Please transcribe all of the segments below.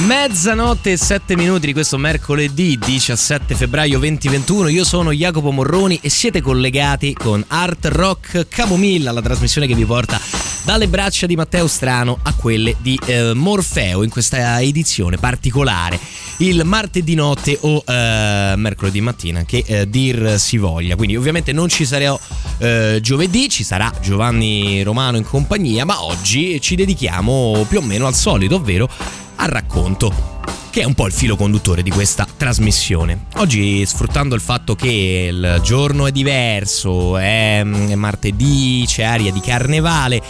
Mezzanotte e 7 minuti di questo mercoledì 17 febbraio 2021. Io sono Jacopo Morroni e siete collegati con Art Rock Camomilla, la trasmissione che vi porta dalle braccia di Matteo Strano a quelle di eh, Morfeo in questa edizione particolare il martedì notte o eh, mercoledì mattina che eh, dir si voglia quindi ovviamente non ci sarò eh, giovedì ci sarà Giovanni Romano in compagnia ma oggi ci dedichiamo più o meno al solito ovvero al racconto che è un po' il filo conduttore di questa trasmissione. Oggi, sfruttando il fatto che il giorno è diverso, è, è martedì, c'è aria di carnevale,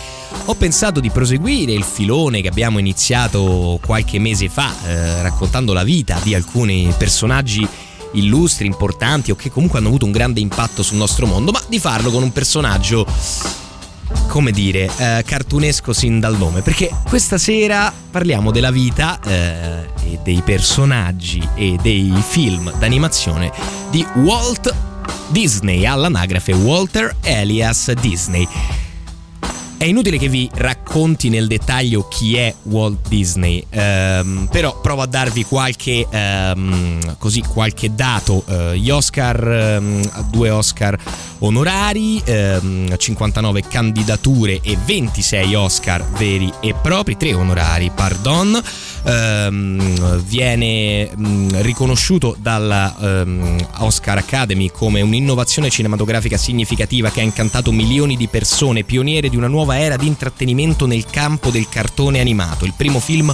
ho pensato di proseguire il filone che abbiamo iniziato qualche mese fa, eh, raccontando la vita di alcuni personaggi illustri, importanti o che comunque hanno avuto un grande impatto sul nostro mondo, ma di farlo con un personaggio come dire, eh, cartunesco sin dal nome, perché questa sera parliamo della vita eh, e dei personaggi e dei film d'animazione di Walt Disney, all'anagrafe Walter Elias Disney. È inutile che vi racconti nel dettaglio chi è Walt Disney, ehm, però provo a darvi qualche, ehm, così, qualche dato. Eh, gli Oscar, ehm, due Oscar onorari, 59 ehm, candidature e 26 Oscar veri e propri, 3 onorari, pardon. Ehm, viene riconosciuto dalla ehm, Oscar Academy come un'innovazione cinematografica significativa che ha incantato milioni di persone, pioniere di una nuova era di intrattenimento nel campo del cartone animato. Il primo film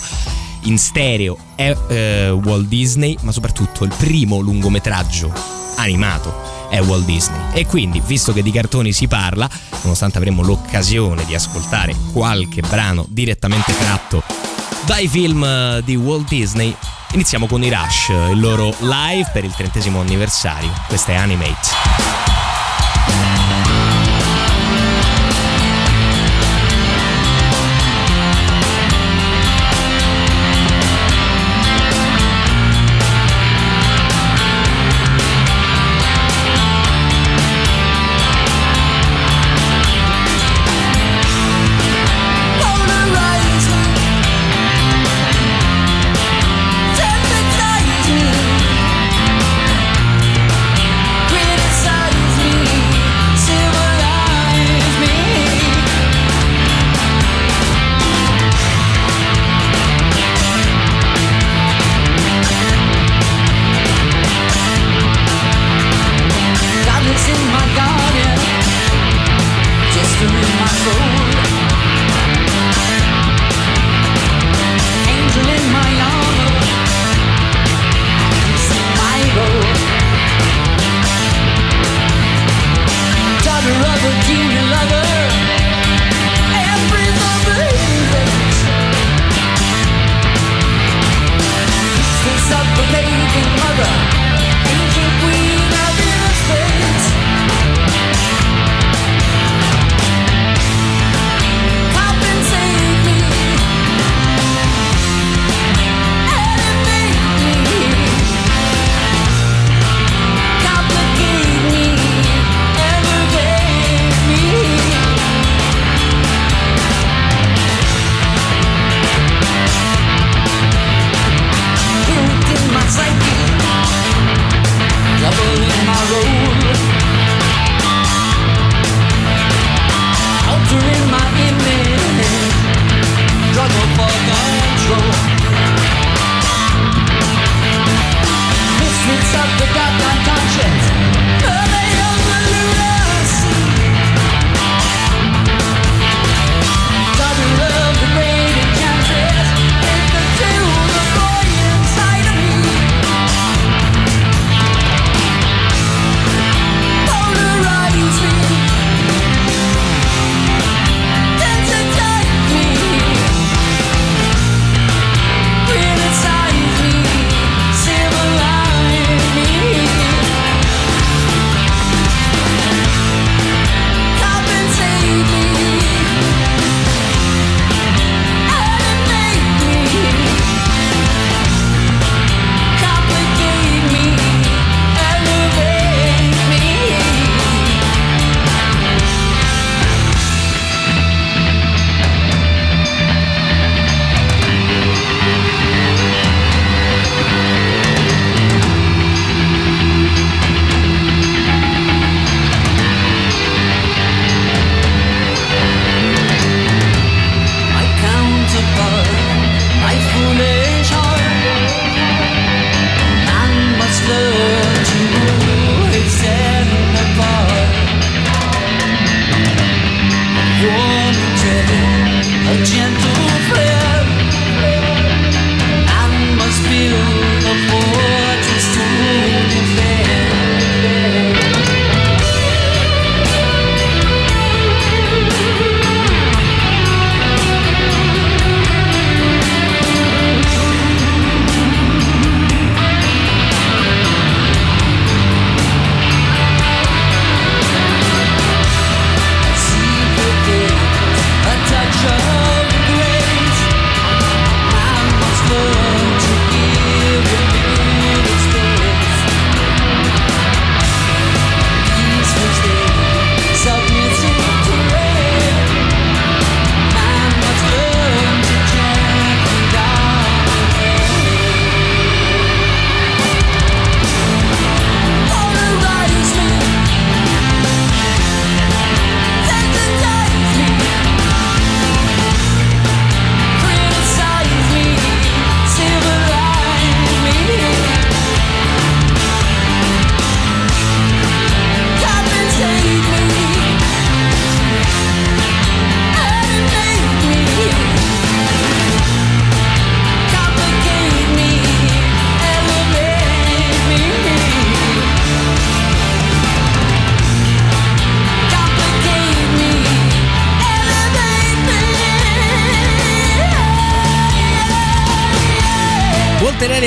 in stereo è eh, Walt Disney, ma soprattutto il primo lungometraggio animato è Walt Disney. E quindi, visto che di cartoni si parla, nonostante avremo l'occasione di ascoltare qualche brano direttamente tratto dai film eh, di Walt Disney, iniziamo con i Rush, il loro live per il trentesimo anniversario. Questa è Animate.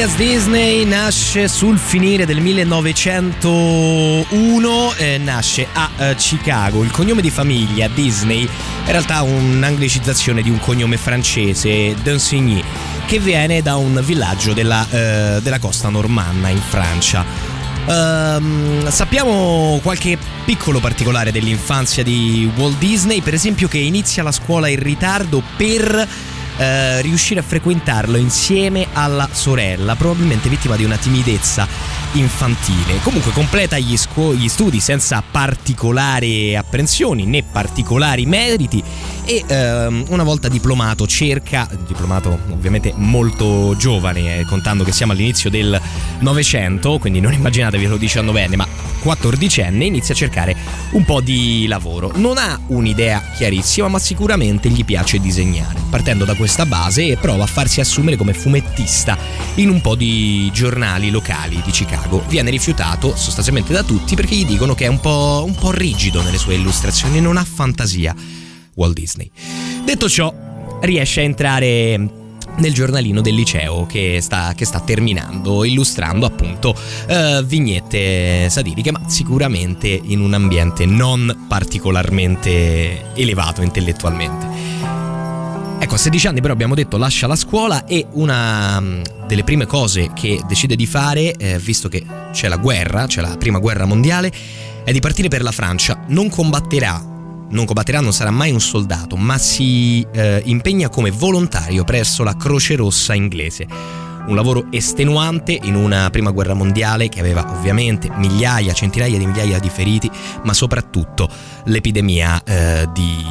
Elias Disney nasce sul finire del 1901, eh, nasce a eh, Chicago. Il cognome di famiglia Disney è in realtà un'anglicizzazione di un cognome francese, Dansigny, che viene da un villaggio della, eh, della costa normanna in Francia. Uh, sappiamo qualche piccolo particolare dell'infanzia di Walt Disney, per esempio che inizia la scuola in ritardo per eh, riuscire a frequentarlo insieme alla sorella, probabilmente vittima di una timidezza infantile. Comunque completa gli, scu- gli studi senza particolari apprensioni né particolari meriti e ehm, una volta diplomato cerca, diplomato ovviamente molto giovane, eh, contando che siamo all'inizio del Novecento, quindi non immaginatevi lo 19enne, ma 14enne, inizia a cercare un po' di lavoro. Non ha un'idea chiarissima, ma sicuramente gli piace disegnare. Partendo da questa base prova a farsi assumere come fumettista in un po' di giornali locali di Chicago. Viene rifiutato sostanzialmente da tutti perché gli dicono che è un po', un po rigido nelle sue illustrazioni, non ha fantasia. Walt Disney. Detto ciò, riesce a entrare nel giornalino del liceo che sta, che sta terminando, illustrando appunto uh, vignette satiriche, ma sicuramente in un ambiente non particolarmente elevato intellettualmente. Ecco, a 16 anni però abbiamo detto lascia la scuola e una mm, delle prime cose che decide di fare, eh, visto che c'è la guerra, c'è la prima guerra mondiale, è di partire per la Francia. Non combatterà non combatterà, non sarà mai un soldato, ma si eh, impegna come volontario presso la Croce Rossa inglese. Un lavoro estenuante in una prima guerra mondiale che aveva ovviamente migliaia, centinaia di migliaia di feriti, ma soprattutto l'epidemia, eh, di,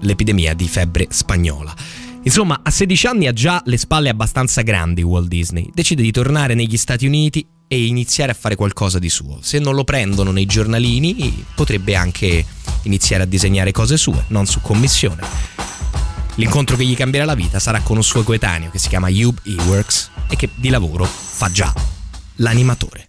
l'epidemia di febbre spagnola. Insomma, a 16 anni ha già le spalle abbastanza grandi Walt Disney. Decide di tornare negli Stati Uniti e iniziare a fare qualcosa di suo. Se non lo prendono nei giornalini, potrebbe anche iniziare a disegnare cose sue, non su commissione. L'incontro che gli cambierà la vita sarà con un suo coetaneo che si chiama Hugh Eworks e che di lavoro fa già l'animatore.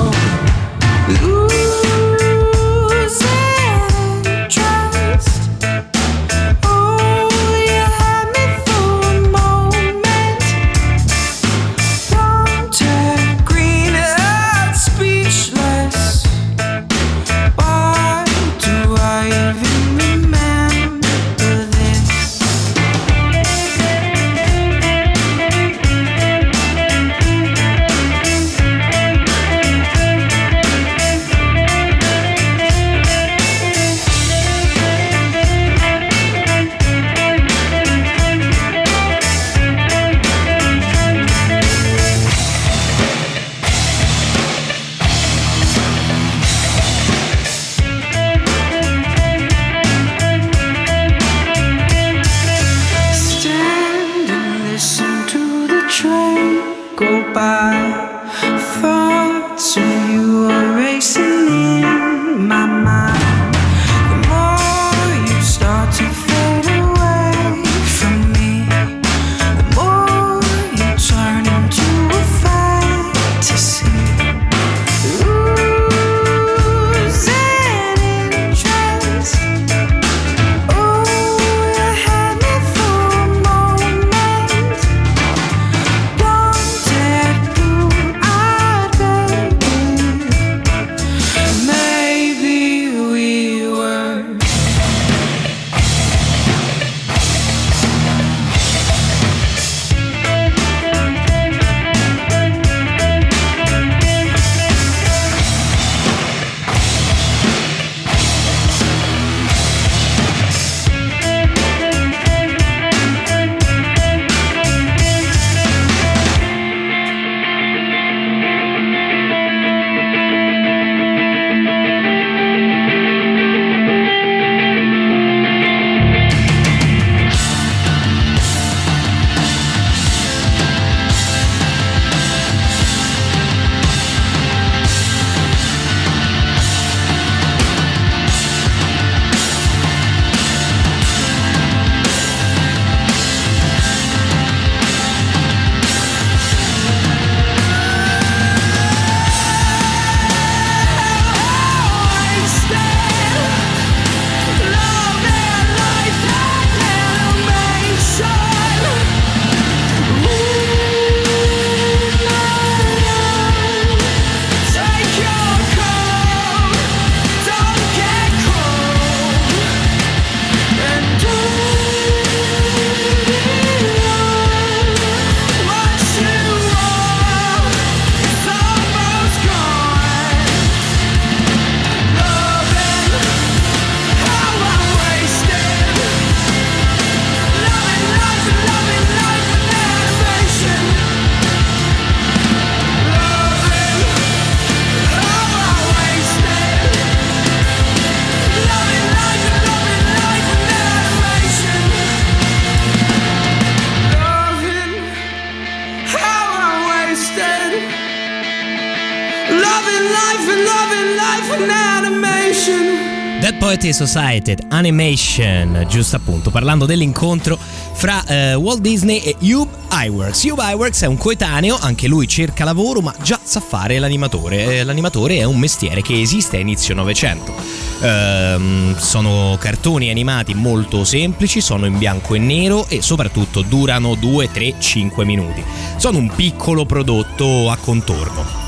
Dead Poetry Society Animation, giusto appunto, parlando dell'incontro fra uh, Walt Disney e Hugh Iwerks. Hugh Iwerks è un coetaneo, anche lui cerca lavoro, ma già sa fare l'animatore. Eh, l'animatore è un mestiere che esiste a inizio Novecento. Uh, sono cartoni animati molto semplici, sono in bianco e nero e soprattutto durano 2, 3, 5 minuti. Sono un piccolo prodotto a contorno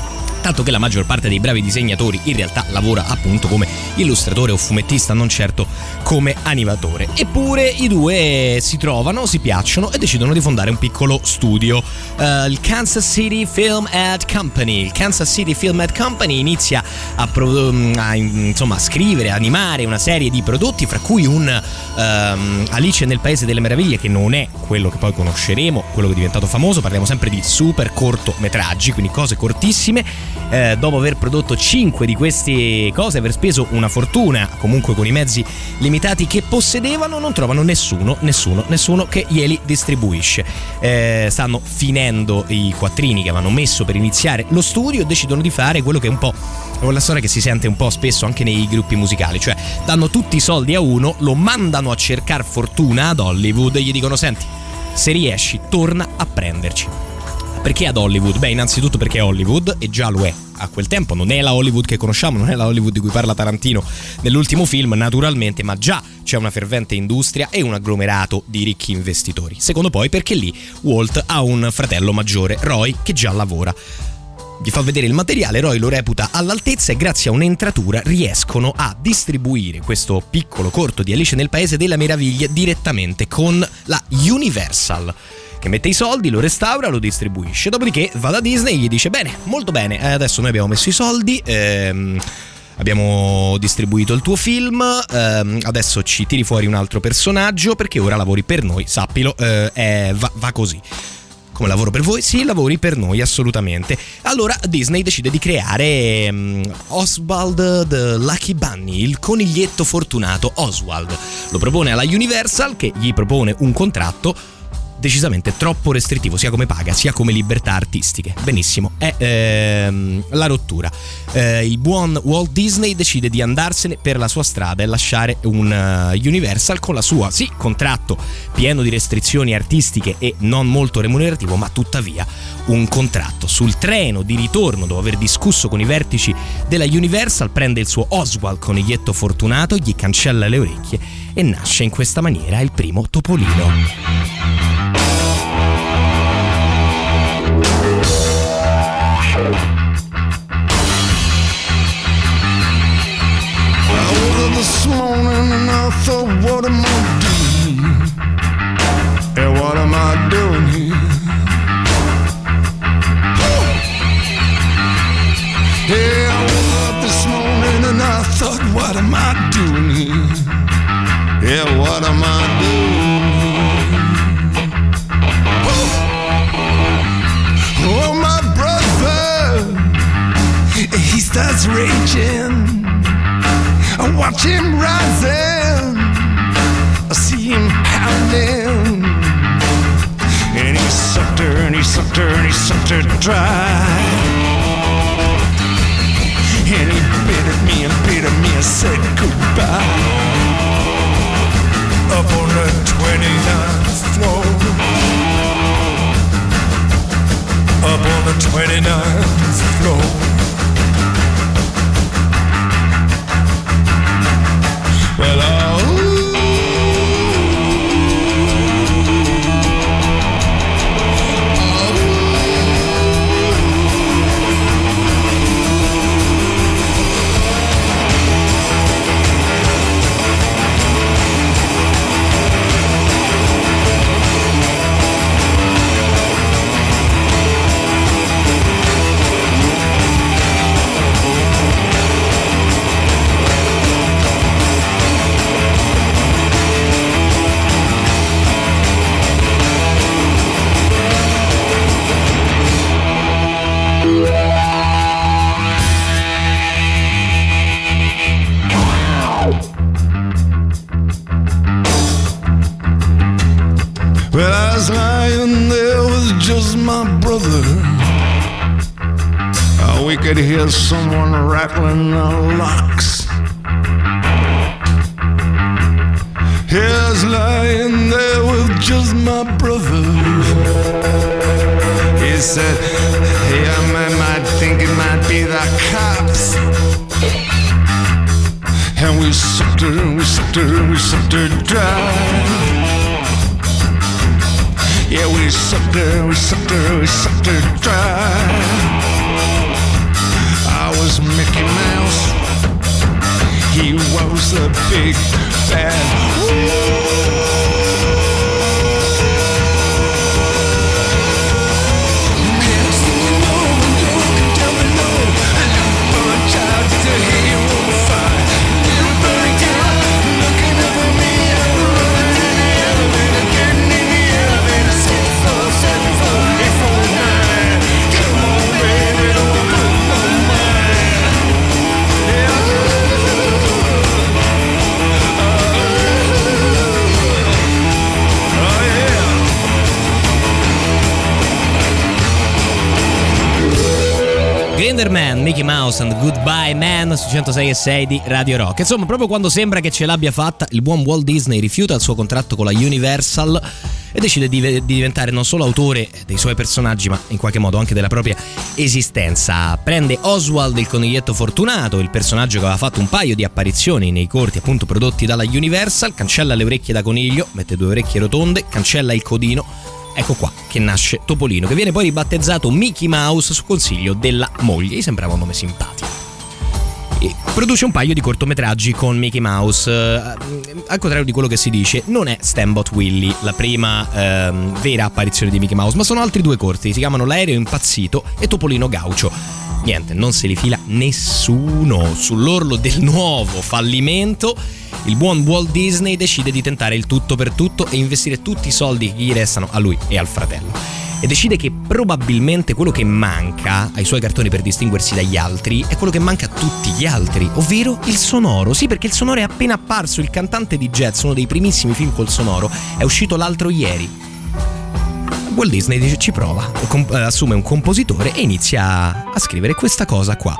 tanto che la maggior parte dei bravi disegnatori in realtà lavora appunto come illustratore o fumettista, non certo come animatore. Eppure i due si trovano, si piacciono e decidono di fondare un piccolo studio, uh, il Kansas City Film Ad Company. Il Kansas City Film Ad Company inizia a, pro- a insomma, scrivere, a animare una serie di prodotti, fra cui un um, Alice nel Paese delle Meraviglie, che non è quello che poi conosceremo, quello che è diventato famoso, parliamo sempre di super cortometraggi, quindi cose cortissime eh, dopo aver prodotto 5 di queste cose, aver speso una fortuna, comunque con i mezzi limitati che possedevano, non trovano nessuno, nessuno, nessuno che glieli distribuisce. Eh, stanno finendo i quattrini che avevano messo per iniziare lo studio e decidono di fare quello che è un po' la storia che si sente un po' spesso anche nei gruppi musicali, cioè danno tutti i soldi a uno, lo mandano a cercare fortuna ad Hollywood e gli dicono senti, se riesci torna a prenderci. Perché ad Hollywood? Beh, innanzitutto perché è Hollywood e già lo è. A quel tempo non è la Hollywood che conosciamo, non è la Hollywood di cui parla Tarantino nell'ultimo film, naturalmente, ma già c'è una fervente industria e un agglomerato di ricchi investitori. Secondo poi perché lì Walt ha un fratello maggiore, Roy, che già lavora gli fa vedere il materiale, Roy lo reputa all'altezza e grazie a un'entratura riescono a distribuire questo piccolo corto di Alice nel Paese delle Meraviglie direttamente con la Universal che mette i soldi, lo restaura, lo distribuisce. Dopodiché va da Disney e gli dice: Bene, molto bene, eh, adesso noi abbiamo messo i soldi. Ehm, abbiamo distribuito il tuo film, ehm, adesso ci tiri fuori un altro personaggio perché ora lavori per noi, sappilo, eh, è, va, va così. Come lavoro per voi? Sì, lavori per noi, assolutamente. Allora Disney decide di creare um, Oswald the Lucky Bunny, il coniglietto fortunato Oswald. Lo propone alla Universal che gli propone un contratto decisamente troppo restrittivo sia come paga sia come libertà artistiche. Benissimo, è ehm, la rottura. Eh, il buon Walt Disney decide di andarsene per la sua strada e lasciare un uh, Universal con la sua, sì, contratto pieno di restrizioni artistiche e non molto remunerativo, ma tuttavia un contratto. Sul treno di ritorno, dopo aver discusso con i vertici della Universal, prende il suo Oswald coniglietto fortunato, gli cancella le orecchie e nasce in questa maniera il primo Topolino. this I thought, what am I doing? Yeah, what am I doing watch him rising, I see him pounding. And he sucked her, and he sucked her, and he sucked her dry. And he bit at me and bit at me and said goodbye. Up on the 29th floor. Up on the 29th floor. Well, could hear someone rattling the locks. Here's lying there with just my brother. He said, Yeah, man might think it might be the cops. And we sucked her, and we sucked her, and we sucked her dry. Yeah, we sucked her, we sucked her, we sucked her dry. Was Mickey Mouse. He was a big bad. Grinderman, Mickey Mouse and Goodbye Man su 106 e 6 di Radio Rock. Insomma, proprio quando sembra che ce l'abbia fatta, il buon Walt Disney rifiuta il suo contratto con la Universal e decide di, di, diventare non solo autore dei suoi personaggi, ma in qualche modo anche della propria esistenza. Prende Oswald il coniglietto fortunato, il personaggio che aveva fatto un paio di apparizioni nei corti appunto prodotti dalla Universal, cancella le orecchie da coniglio, mette due orecchie rotonde, cancella il codino Ecco qua che nasce Topolino, che viene poi ribattezzato Mickey Mouse su consiglio della moglie. Gli sembrava un nome simpatico. Produce un paio di cortometraggi con Mickey Mouse. Uh, al contrario di quello che si dice, non è Stambot Willy la prima uh, vera apparizione di Mickey Mouse, ma sono altri due corti. Si chiamano L'aereo impazzito e Topolino Gaucho. Niente, non se li fila nessuno. Sull'orlo del nuovo fallimento il buon Walt Disney decide di tentare il tutto per tutto e investire tutti i soldi che gli restano a lui e al fratello. E decide che probabilmente quello che manca ai suoi cartoni per distinguersi dagli altri è quello che manca a tutti gli altri, ovvero il sonoro. Sì, perché il sonoro è appena apparso, il cantante di jazz, uno dei primissimi film col sonoro, è uscito l'altro ieri. Walt Disney dice ci prova, eh, assume un compositore e inizia a scrivere questa cosa qua.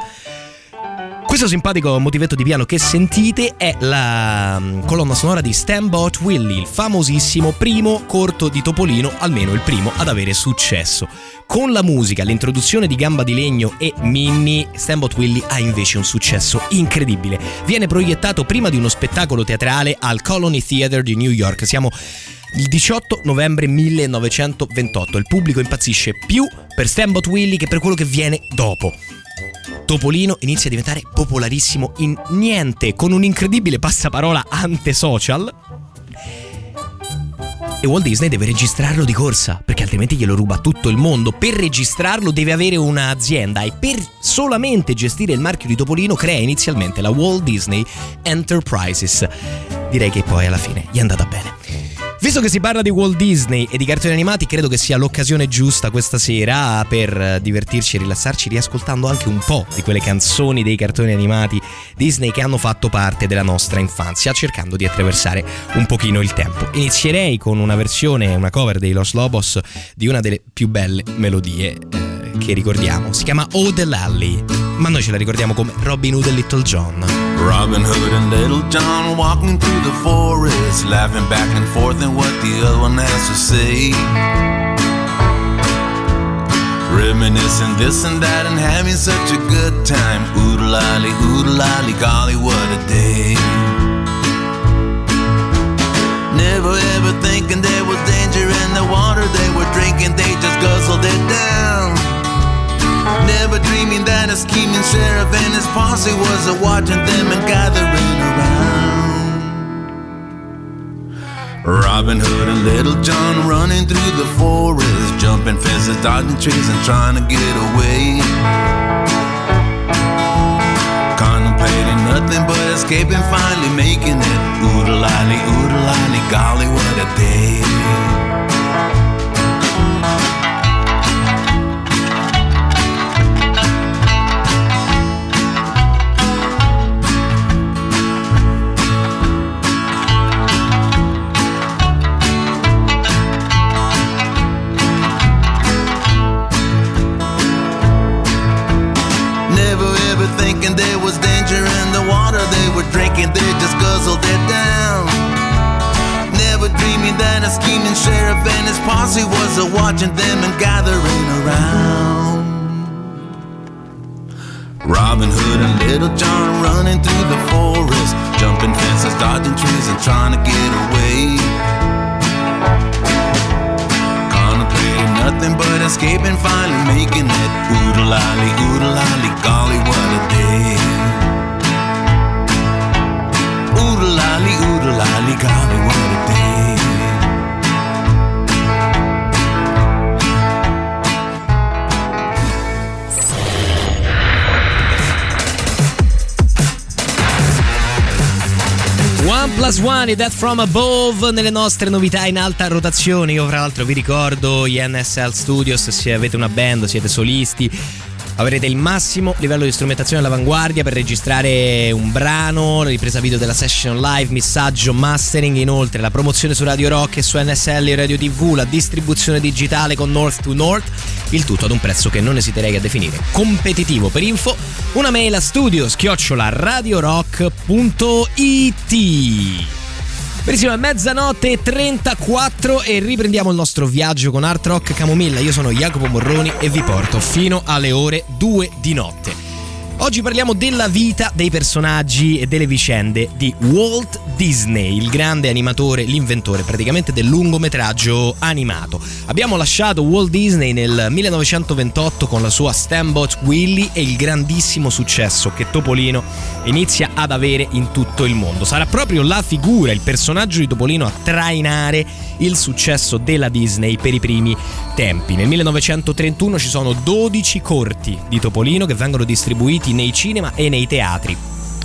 Questo simpatico motivetto di piano che sentite è la mm, colonna sonora di Stambot Willie, il famosissimo primo corto di Topolino, almeno il primo ad avere successo. Con la musica, l'introduzione di Gamba di Legno e Minnie, Stambot Willie ha invece un successo incredibile. Viene proiettato prima di uno spettacolo teatrale al Colony Theatre di New York. Siamo il 18 novembre 1928. Il pubblico impazzisce più per Stambot Willie che per quello che viene dopo. Topolino inizia a diventare popolarissimo in niente, con un incredibile passaparola ante-social. E Walt Disney deve registrarlo di corsa, perché altrimenti glielo ruba tutto il mondo. Per registrarlo deve avere un'azienda e per solamente gestire il marchio di Topolino crea inizialmente la Walt Disney Enterprises. Direi che poi alla fine gli è andata bene. Visto che si parla di Walt Disney e di cartoni animati, credo che sia l'occasione giusta questa sera per divertirci e rilassarci riascoltando anche un po' di quelle canzoni dei cartoni animati Disney che hanno fatto parte della nostra infanzia, cercando di attraversare un pochino il tempo. Inizierei con una versione, una cover dei Los Lobos di una delle più belle melodie eh, che ricordiamo. Si chiama Oh the Lally, ma noi ce la ricordiamo come Robin Hood e Little John. Robin Hood and Little John walking through the forest, laughing back and forth and what the other one has to say. Reminiscing this and that and having such a good time. Oodalali, oodalali, golly, what a day. Never ever thinking there was danger in the water they were drinking, they just guzzled it down. Never dreaming that a scheming sheriff and his posse was a watching them and gathering around. Robin Hood and Little John running through the forest, jumping fences, dodging trees, and trying to get away. Contemplating nothing but escaping, finally making it. Oodalali, oodalali, golly, what a day. Little John running through the forest, jumping fences, dodging trees, and trying to get away. Contemplating nothing but escaping, finally making it. Oodle lolly, oodle plus one e Death from Above nelle nostre novità in alta rotazione. Io, fra l'altro, vi ricordo gli NSL Studios. Se avete una band, siete solisti. Avrete il massimo livello di strumentazione all'avanguardia per registrare un brano, ripresa video della session live, missaggio, mastering, inoltre la promozione su Radio Rock e su NSL e Radio TV, la distribuzione digitale con North to North, il tutto ad un prezzo che non esiterei a definire competitivo. Per info, una mail a studio schiocciola radiorock.it. Benissimo, è mezzanotte e 34 e riprendiamo il nostro viaggio con Art Rock Camomilla. Io sono Jacopo Morroni e vi porto fino alle ore 2 di notte. Oggi parliamo della vita dei personaggi e delle vicende di Walt Disney, il grande animatore, l'inventore praticamente del lungometraggio animato. Abbiamo lasciato Walt Disney nel 1928 con la sua Stambot Willy e il grandissimo successo che Topolino inizia ad avere in tutto il mondo. Sarà proprio la figura, il personaggio di Topolino a trainare il successo della Disney per i primi tempi. Nel 1931 ci sono 12 corti di Topolino che vengono distribuiti nei cinema e nei teatri.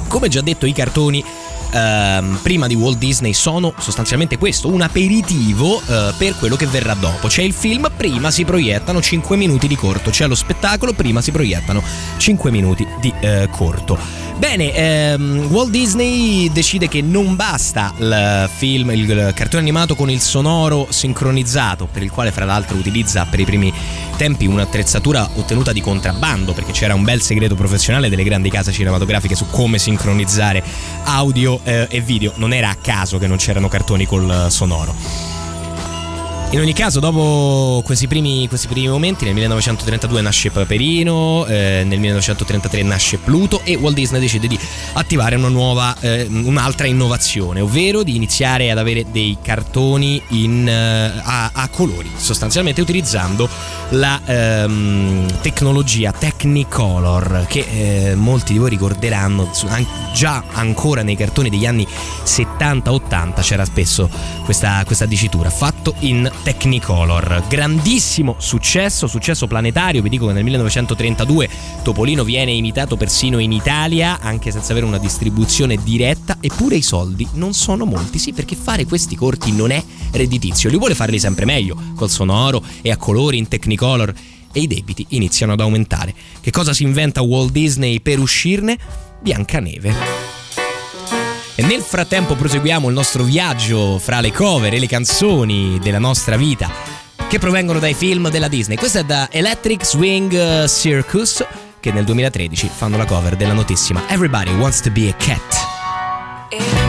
Come già detto, i cartoni ehm, prima di Walt Disney sono sostanzialmente questo, un aperitivo eh, per quello che verrà dopo. C'è il film, prima si proiettano 5 minuti di corto, c'è lo spettacolo, prima si proiettano 5 minuti di eh, corto. Bene, ehm, Walt Disney decide che non basta il film, il cartone animato con il sonoro sincronizzato, per il quale fra l'altro utilizza per i primi tempi un'attrezzatura ottenuta di contrabbando, perché c'era un bel segreto professionale delle grandi case cinematografiche su come sincronizzare audio eh, e video. Non era a caso che non c'erano cartoni col sonoro. In ogni caso, dopo questi primi, questi primi, momenti, nel 1932 nasce Paperino, eh, nel 1933 nasce Pluto e Walt Disney decide di attivare nuova, eh, un'altra innovazione, ovvero di iniziare ad avere dei cartoni in, eh, a, a, colori, sostanzialmente utilizzando la ehm, tecnologia Technicolor, che eh, molti di voi ricorderanno, già ancora nei cartoni degli anni 70-80 c'era spesso questa, questa dicitura, fatto in Technicolor. Grandissimo successo, successo planetario. Vi dico che nel 1932 Topolino viene imitato persino in Italia, anche senza avere una distribuzione diretta, eppure i soldi non sono molti. Sì, perché fare questi corti non è redditizio. Li vuole farli sempre meglio, col sonoro e a colori in Technicolor. E i debiti iniziano ad aumentare. Che cosa si inventa Walt Disney per uscirne? Biancaneve. E nel frattempo proseguiamo il nostro viaggio fra le cover e le canzoni della nostra vita che provengono dai film della Disney. Questa è da Electric Swing eh, Circus che nel 2013 fanno la cover della notissima Everybody Wants to Be a Cat.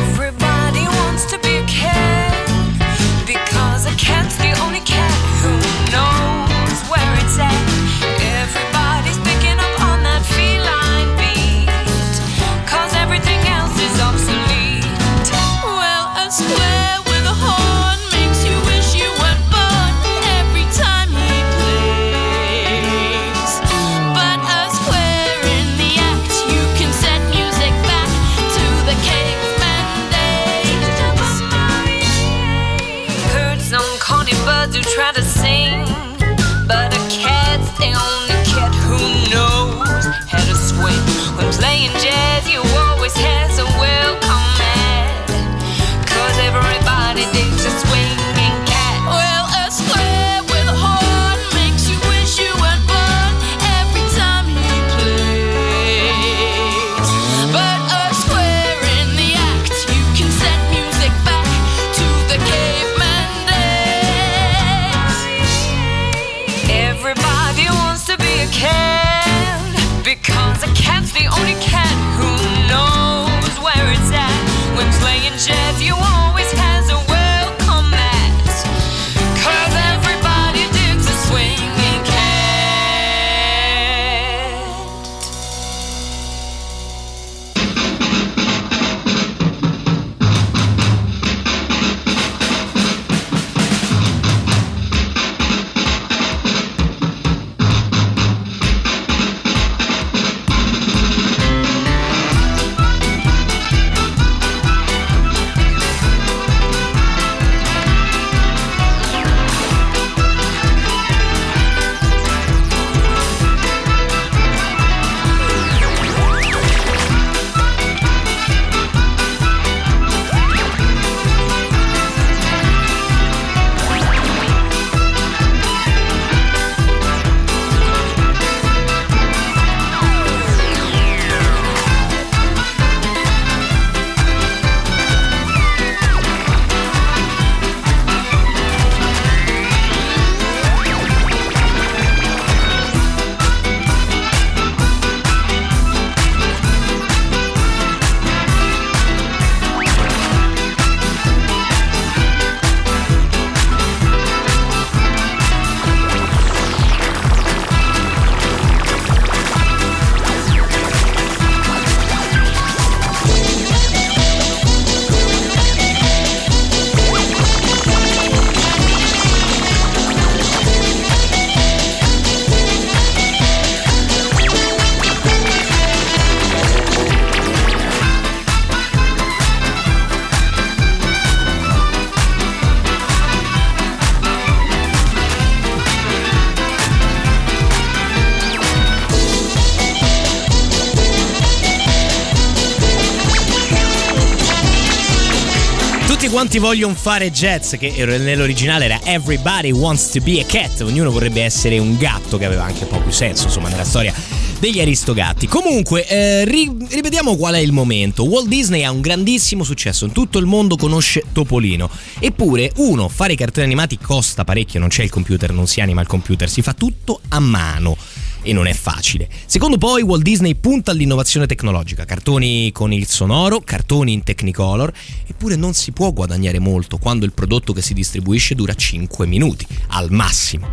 Quanti vogliono fare jazz, che nell'originale era Everybody Wants to Be a Cat, ognuno vorrebbe essere un gatto, che aveva anche un po' più senso, insomma, nella storia degli Aristogatti. Comunque, eh, ri- ripetiamo qual è il momento. Walt Disney ha un grandissimo successo, in tutto il mondo conosce Topolino. Eppure, uno, fare i cartoni animati costa parecchio, non c'è il computer, non si anima il computer, si fa tutto a mano e non è facile. Secondo poi Walt Disney punta all'innovazione tecnologica, cartoni con il sonoro, cartoni in Technicolor, eppure non si può guadagnare molto quando il prodotto che si distribuisce dura 5 minuti, al massimo.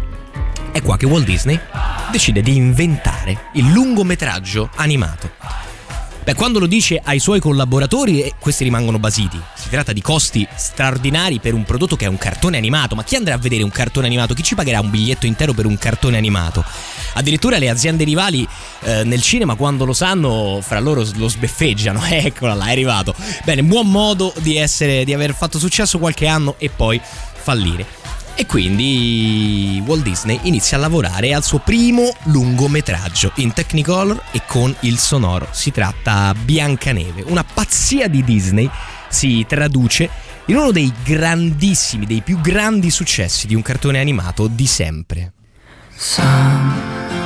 È qua che Walt Disney decide di inventare il lungometraggio animato. Beh, quando lo dice ai suoi collaboratori, eh, questi rimangono basiti. Si tratta di costi straordinari per un prodotto che è un cartone animato. Ma chi andrà a vedere un cartone animato? Chi ci pagherà un biglietto intero per un cartone animato? Addirittura le aziende rivali eh, nel cinema, quando lo sanno, fra loro lo sbeffeggiano. Eccola là, è arrivato. Bene, buon modo di, essere, di aver fatto successo qualche anno e poi fallire. E quindi Walt Disney inizia a lavorare al suo primo lungometraggio in Technicolor e con il sonoro. Si tratta Biancaneve, una pazzia di Disney si traduce in uno dei grandissimi, dei più grandi successi di un cartone animato di sempre. Someday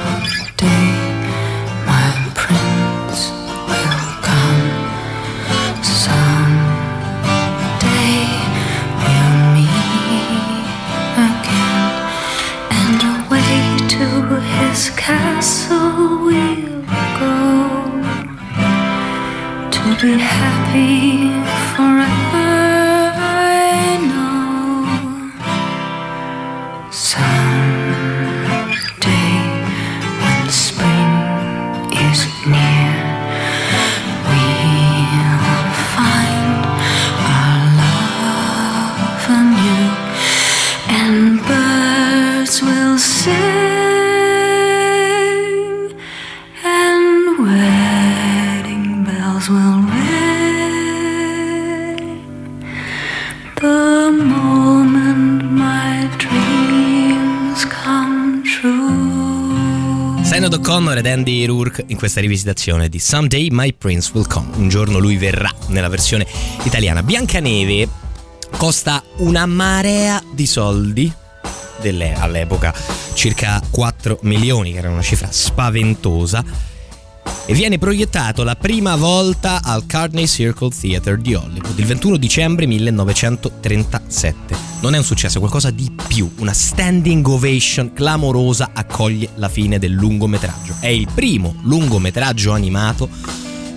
O'Connor ed Andy Rourke in questa rivisitazione di Someday My Prince Will Come. Un giorno lui verrà nella versione italiana. Biancaneve costa una marea di soldi delle- all'epoca circa 4 milioni, che era una cifra spaventosa. E viene proiettato la prima volta al Carney Circle Theatre di Hollywood il 21 dicembre 1937. Non è un successo, è qualcosa di più. Una standing ovation clamorosa accoglie la fine del lungometraggio. È il primo lungometraggio animato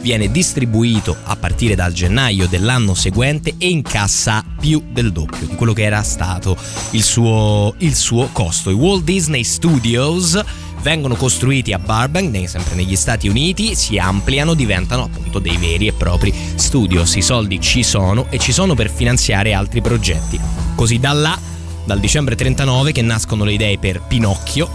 viene distribuito a partire dal gennaio dell'anno seguente e incassa più del doppio di quello che era stato il suo, il suo costo. I Walt Disney Studios vengono costruiti a Burbank, sempre negli Stati Uniti, si ampliano, diventano appunto dei veri e propri studios. I soldi ci sono e ci sono per finanziare altri progetti. Così da là, dal dicembre 39, che nascono le idee per Pinocchio,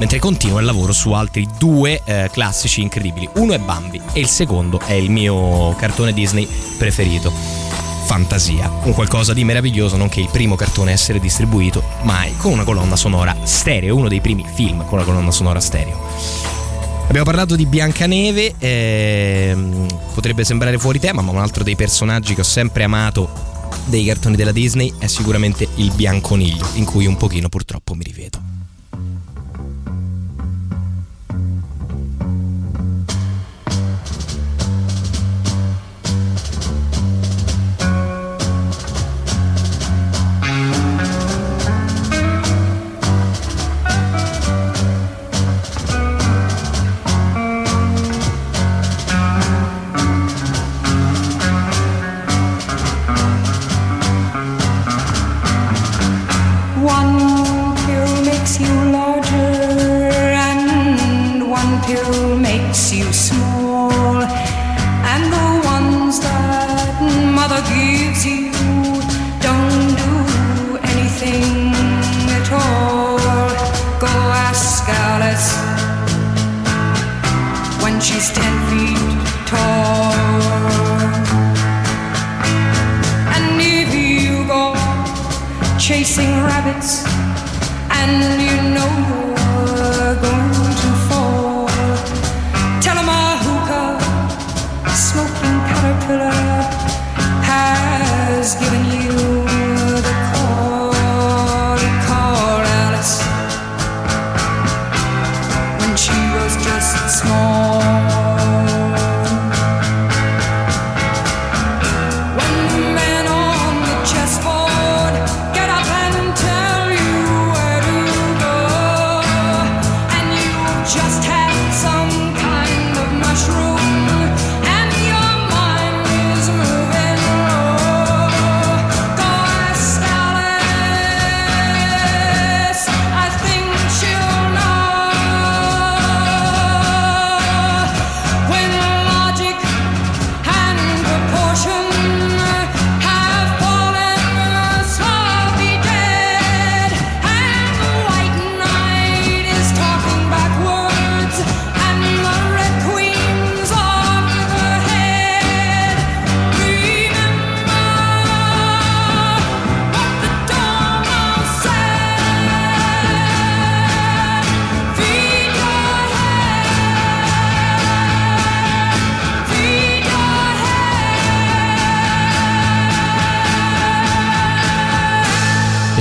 mentre continua il lavoro su altri due eh, classici incredibili. Uno è Bambi e il secondo è il mio cartone Disney preferito. Fantasia, un qualcosa di meraviglioso, nonché il primo cartone a essere distribuito mai con una colonna sonora stereo, uno dei primi film con una colonna sonora stereo. Abbiamo parlato di Biancaneve, ehm, potrebbe sembrare fuori tema, ma un altro dei personaggi che ho sempre amato dei cartoni della Disney è sicuramente il Bianconiglio, in cui un pochino purtroppo mi rivedo.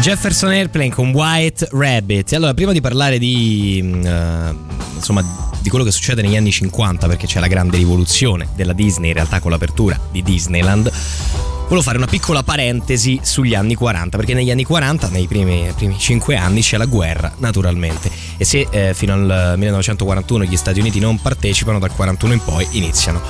Jefferson Airplane con White Rabbit. Allora, prima di parlare di, eh, insomma, di quello che succede negli anni 50, perché c'è la grande rivoluzione della Disney, in realtà con l'apertura di Disneyland, volevo fare una piccola parentesi sugli anni 40, perché negli anni 40, nei primi, primi 5 anni, c'è la guerra, naturalmente. E se eh, fino al 1941 gli Stati Uniti non partecipano, dal 41 in poi iniziano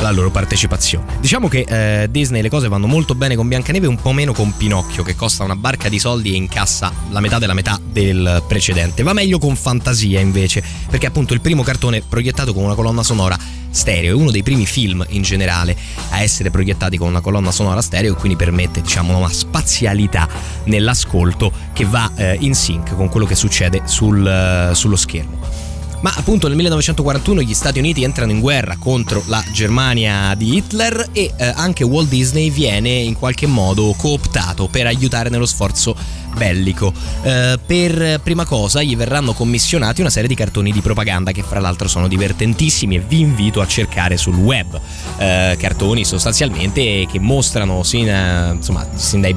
la loro partecipazione. Diciamo che eh, Disney le cose vanno molto bene con Biancaneve un po' meno con Pinocchio, che costa una barca di soldi e incassa la metà della metà del precedente. Va meglio con Fantasia invece, perché appunto il primo cartone proiettato con una colonna sonora stereo, è uno dei primi film in generale a essere proiettati con una colonna sonora stereo e quindi permette diciamo una spazialità nell'ascolto che va eh, in sync con quello che succede sul, eh, sullo schermo. Ma appunto nel 1941 gli Stati Uniti entrano in guerra contro la Germania di Hitler e eh, anche Walt Disney viene in qualche modo cooptato per aiutare nello sforzo bellico. Eh, per prima cosa gli verranno commissionati una serie di cartoni di propaganda che fra l'altro sono divertentissimi e vi invito a cercare sul web. Eh, cartoni sostanzialmente che mostrano sin, eh, insomma, sin dai,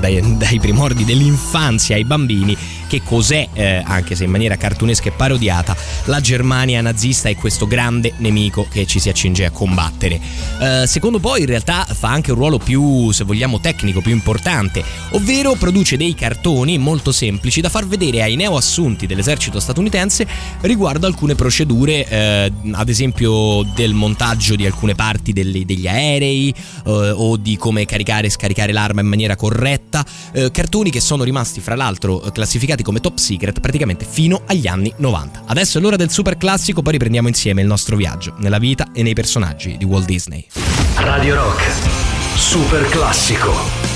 dai, dai, primordi dell'infanzia ai bambini che cos'è, eh, anche se in maniera cartunesca e parodiata, la Germania nazista e questo grande nemico che ci si accinge a combattere. Eh, secondo poi in realtà fa anche un ruolo più, se vogliamo, tecnico, più importante, ovvero produce dei cartoni molto semplici da far vedere ai neoassunti dell'esercito statunitense riguardo alcune procedure, eh, ad esempio del montaggio di alcune parti degli, degli aerei eh, o di come caricare e scaricare l'arma in maniera corretta, eh, cartoni che sono rimasti fra l'altro classificati come top secret praticamente fino agli anni 90. Adesso è l'ora del super classico, poi riprendiamo insieme il nostro viaggio nella vita e nei personaggi di Walt Disney. Radio Rock, super classico.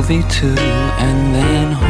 Movie too, and then home.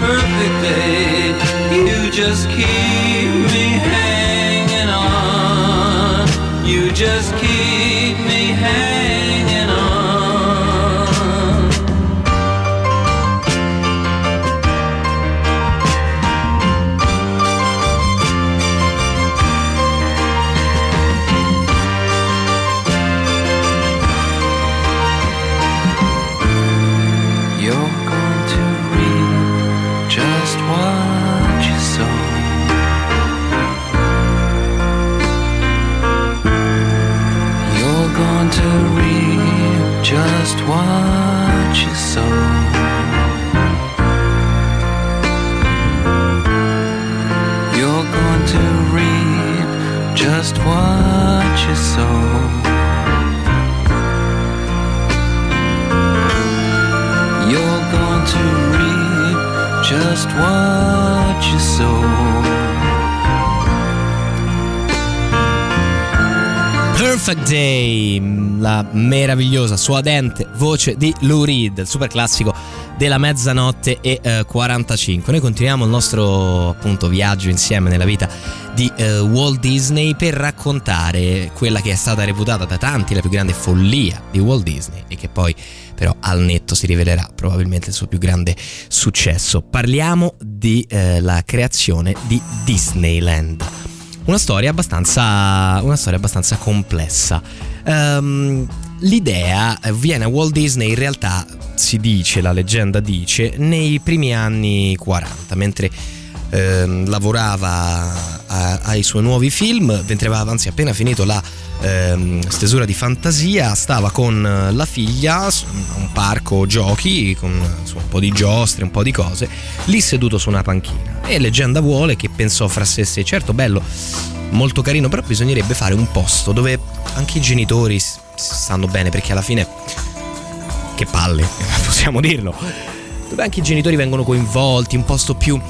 Perfect day. You just keep me hanging on. You just keep me hanging what you sow. Perfect Day, la meravigliosa, suadente voce di Lou Reed, il super classico della mezzanotte e eh, 45. Noi continuiamo il nostro appunto viaggio insieme nella vita di eh, Walt Disney per raccontare quella che è stata reputata da tanti la più grande follia di Walt Disney e che poi però al netto si rivelerà probabilmente il suo più grande successo. Parliamo della creazione di Disneyland. Una storia abbastanza, una storia abbastanza complessa. Ehm, l'idea viene a Walt Disney in realtà si dice, la leggenda dice, nei primi anni 40, mentre ehm, lavorava a- ai suoi nuovi film, mentre aveva anzi appena finito la ehm, stesura di fantasia, stava con la figlia su un parco giochi con insomma, un po' di giostre, un po' di cose, lì seduto su una panchina. E leggenda vuole che pensò fra sé e sé, certo bello, molto carino, però bisognerebbe fare un posto dove anche i genitori stanno bene, perché alla fine che palle, possiamo dirlo. Dove anche i genitori vengono coinvolti, un posto più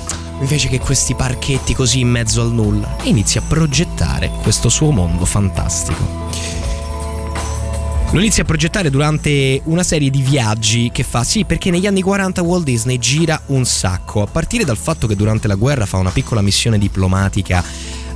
invece che questi parchetti così in mezzo al nulla. E inizia a progettare questo suo mondo fantastico. Lo inizia a progettare durante una serie di viaggi che fa, sì, perché negli anni 40 Walt Disney gira un sacco, a partire dal fatto che durante la guerra fa una piccola missione diplomatica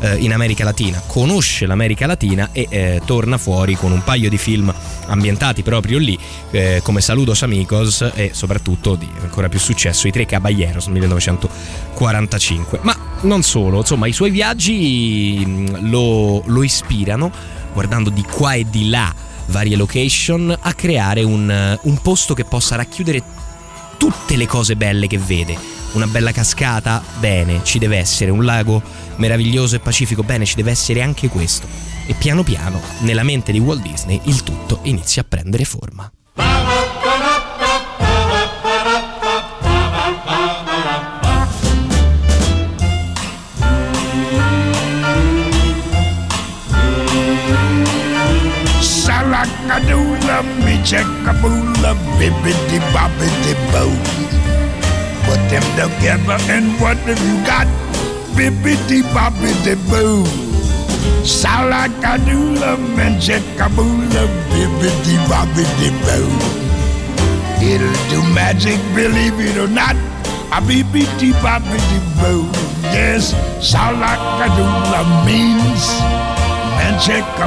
eh, in America Latina, conosce l'America Latina e eh, torna fuori con un paio di film ambientati proprio lì, eh, come Saludos Amigos e soprattutto di ancora più successo I Tre Caballeros 1945. Ma non solo, insomma, i suoi viaggi mh, lo, lo ispirano, guardando di qua e di là varie location, a creare un, eh, un posto che possa racchiudere tutte le cose belle che vede. Una bella cascata? Bene, ci deve essere. Un lago meraviglioso e pacifico? Bene, ci deve essere anche questo. E piano piano, nella mente di Walt Disney, il tutto inizia a prendere forma. Checkaboola, bibbidi bobbidi boo. Put them together and what have you got? Bibbidi bobbidi boo. Salakadoola, man checkaboola, bibbidi bobbidi boo. It'll do magic, believe it or not. A bibbidi bobbidi boo. Yes, salakadoola means and check a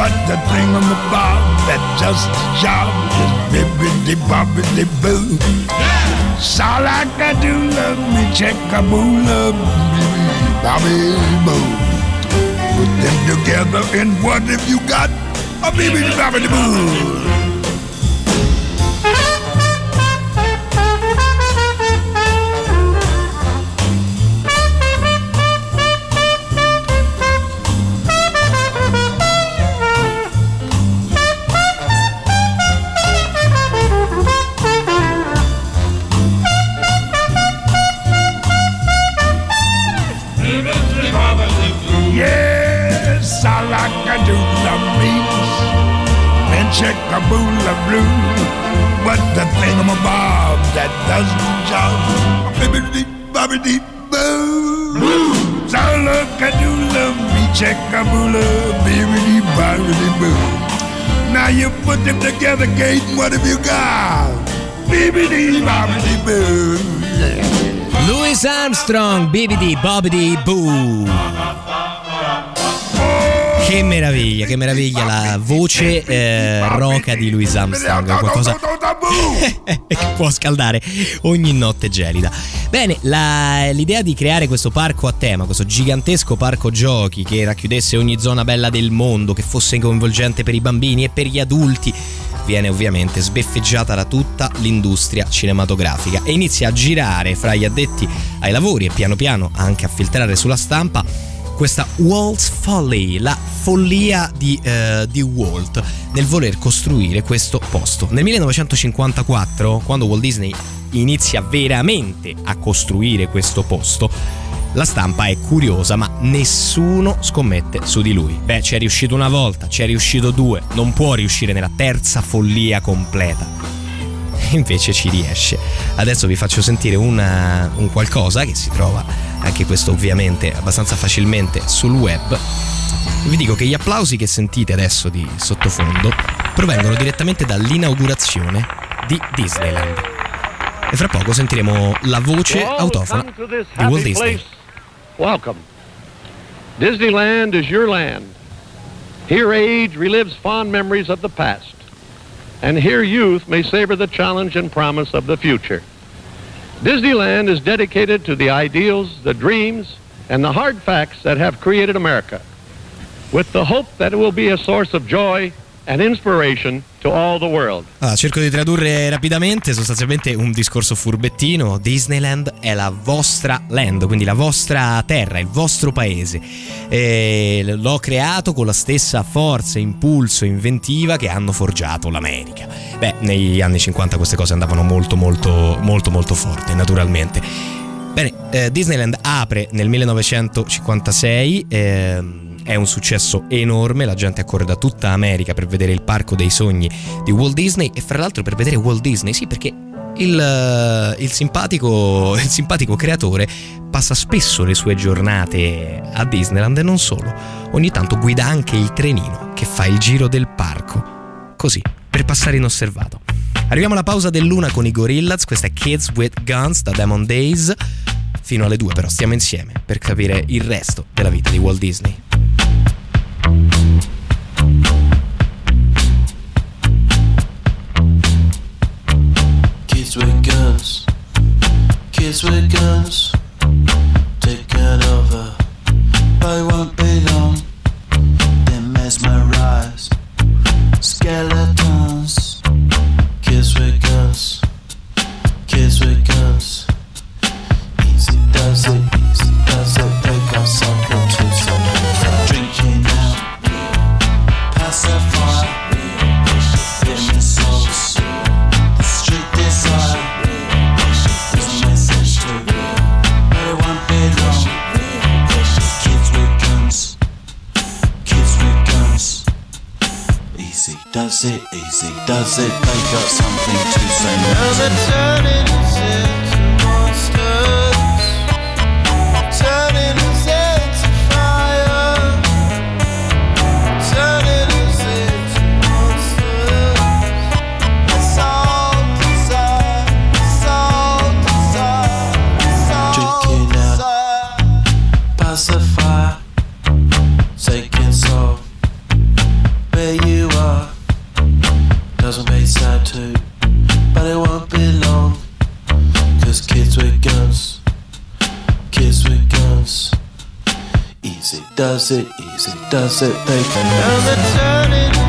But the thing on the bob that the job is bibbidi bobbidi boo. All I can do love me check a boola bobby boo. Put them together and what have you got? A bibbidi bobbidi boo. And check a boola blue. But the thingamabob that does the job, bibbidi bobbidi boo. So look a doodle me check a boola bibbidi bobbidi boo. Now you put them together, Kate, what have you got? Bibbidi bobbidi boo. Louis Armstrong, Bibidi Bobidi Boo. Che meraviglia, che meraviglia la voce eh, roca di Louis Armstrong, qualcosa che può scaldare ogni notte gelida. Bene, la- l'idea di creare questo parco a tema, questo gigantesco parco giochi che racchiudesse ogni zona bella del mondo, che fosse coinvolgente per i bambini e per gli adulti, viene ovviamente sbeffeggiata da tutta l'industria cinematografica e inizia a girare fra gli addetti ai lavori e piano piano anche a filtrare sulla stampa questa Walt's Folly, la follia di, eh, di Walt nel voler costruire questo posto. Nel 1954, quando Walt Disney inizia veramente a costruire questo posto, La stampa è curiosa, ma nessuno scommette su di lui. Beh, ci è riuscito una volta, ci è riuscito due, non può riuscire nella terza follia completa. Invece ci riesce. Adesso vi faccio sentire una- un qualcosa che si trova anche questo ovviamente abbastanza facilmente sul web. Vi dico che gli applausi che sentite adesso di sottofondo provengono direttamente dall'inaugurazione di Disneyland. E fra poco sentiremo la voce autofona di Walt Disney. Welcome. Disneyland is your land. Here age relives fond memories of the past. And here youth may savor the challenge and promise of the future. Disneyland is dedicated to the ideals, the dreams, and the hard facts that have created America, with the hope that it will be a source of joy and inspiration to all the world. Allora, cerco di tradurre rapidamente, sostanzialmente un discorso furbettino. Disneyland è la vostra land, quindi la vostra terra, il vostro paese. E l'ho creato con la stessa forza, impulso, inventiva che hanno forgiato l'America. Beh, negli anni 50 queste cose andavano molto molto molto molto forte, naturalmente. Bene, eh, Disneyland apre nel 1956. ehm, è un successo enorme, la gente accorre da tutta America per vedere il parco dei sogni di Walt Disney e fra l'altro per vedere Walt Disney, sì perché il, eh, il simpatico, il simpatico creatore passa spesso le sue giornate a Disneyland e non solo, ogni tanto guida anche il trenino che fa il giro del parco, così, per passare inosservato. Arriviamo alla pausa dell'una con i Gorillaz, questa è Kids with Guns da Demon Days. Fino alle due però stiamo insieme per capire il resto della vita di Walt Disney. Kids with guns, taking over, but won't be long. They mesmerize skeletons. Kids with guns, kids with guns. Easy does it, easy does it. Does it, easy does it. They got something to say. They're turning us into monsters, doesn't make sad too, but it won't be long. Cause kids with guns, kids with guns. Easy does it, easy does it, they can Now they're turning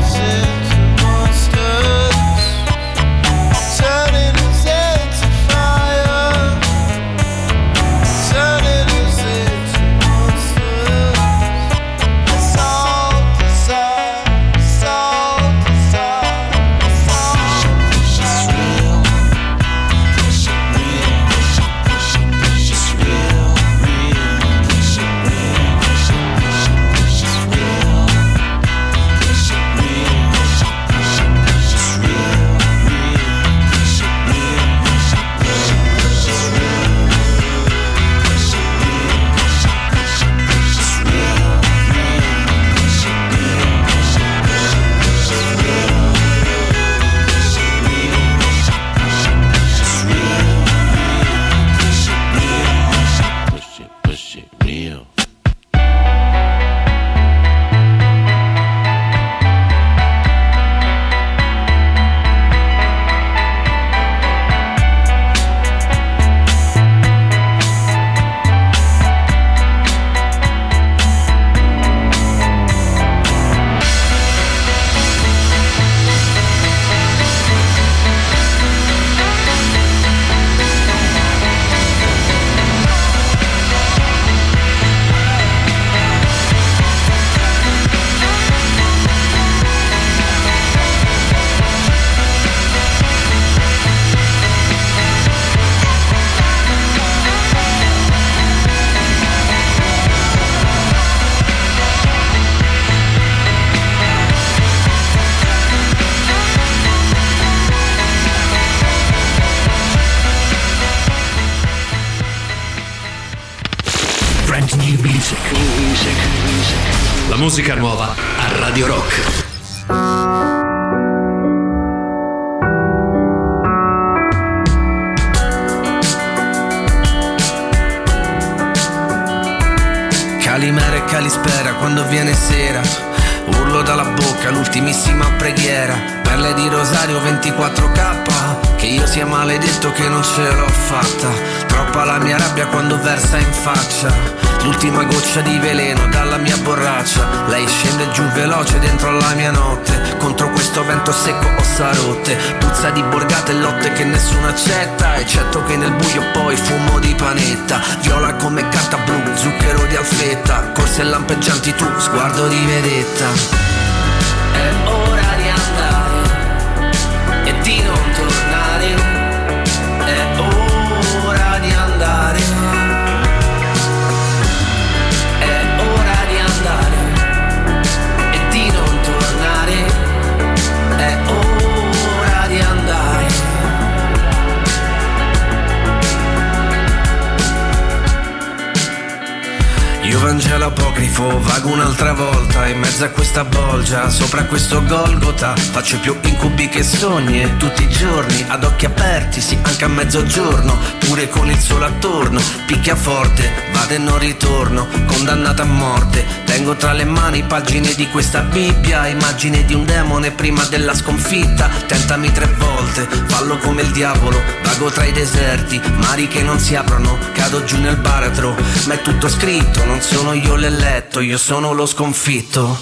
Io Vangelo apocrifo vago un'altra volta in mezzo a questa bolgia, sopra questo Golgota faccio più incubi che sogni tutti i giorni ad occhi aperti, sì anche a mezzogiorno, pure con il sole attorno, picchia forte, vado e non ritorno, condannata a morte, tengo tra le mani pagine di questa Bibbia, immagine di un demone prima della sconfitta, tentami tre volte, fallo come il diavolo, vago tra i deserti, mari che non si aprono, cado giù nel baratro, ma è tutto scritto, non sono io l'eletto, io sono lo sconfitto.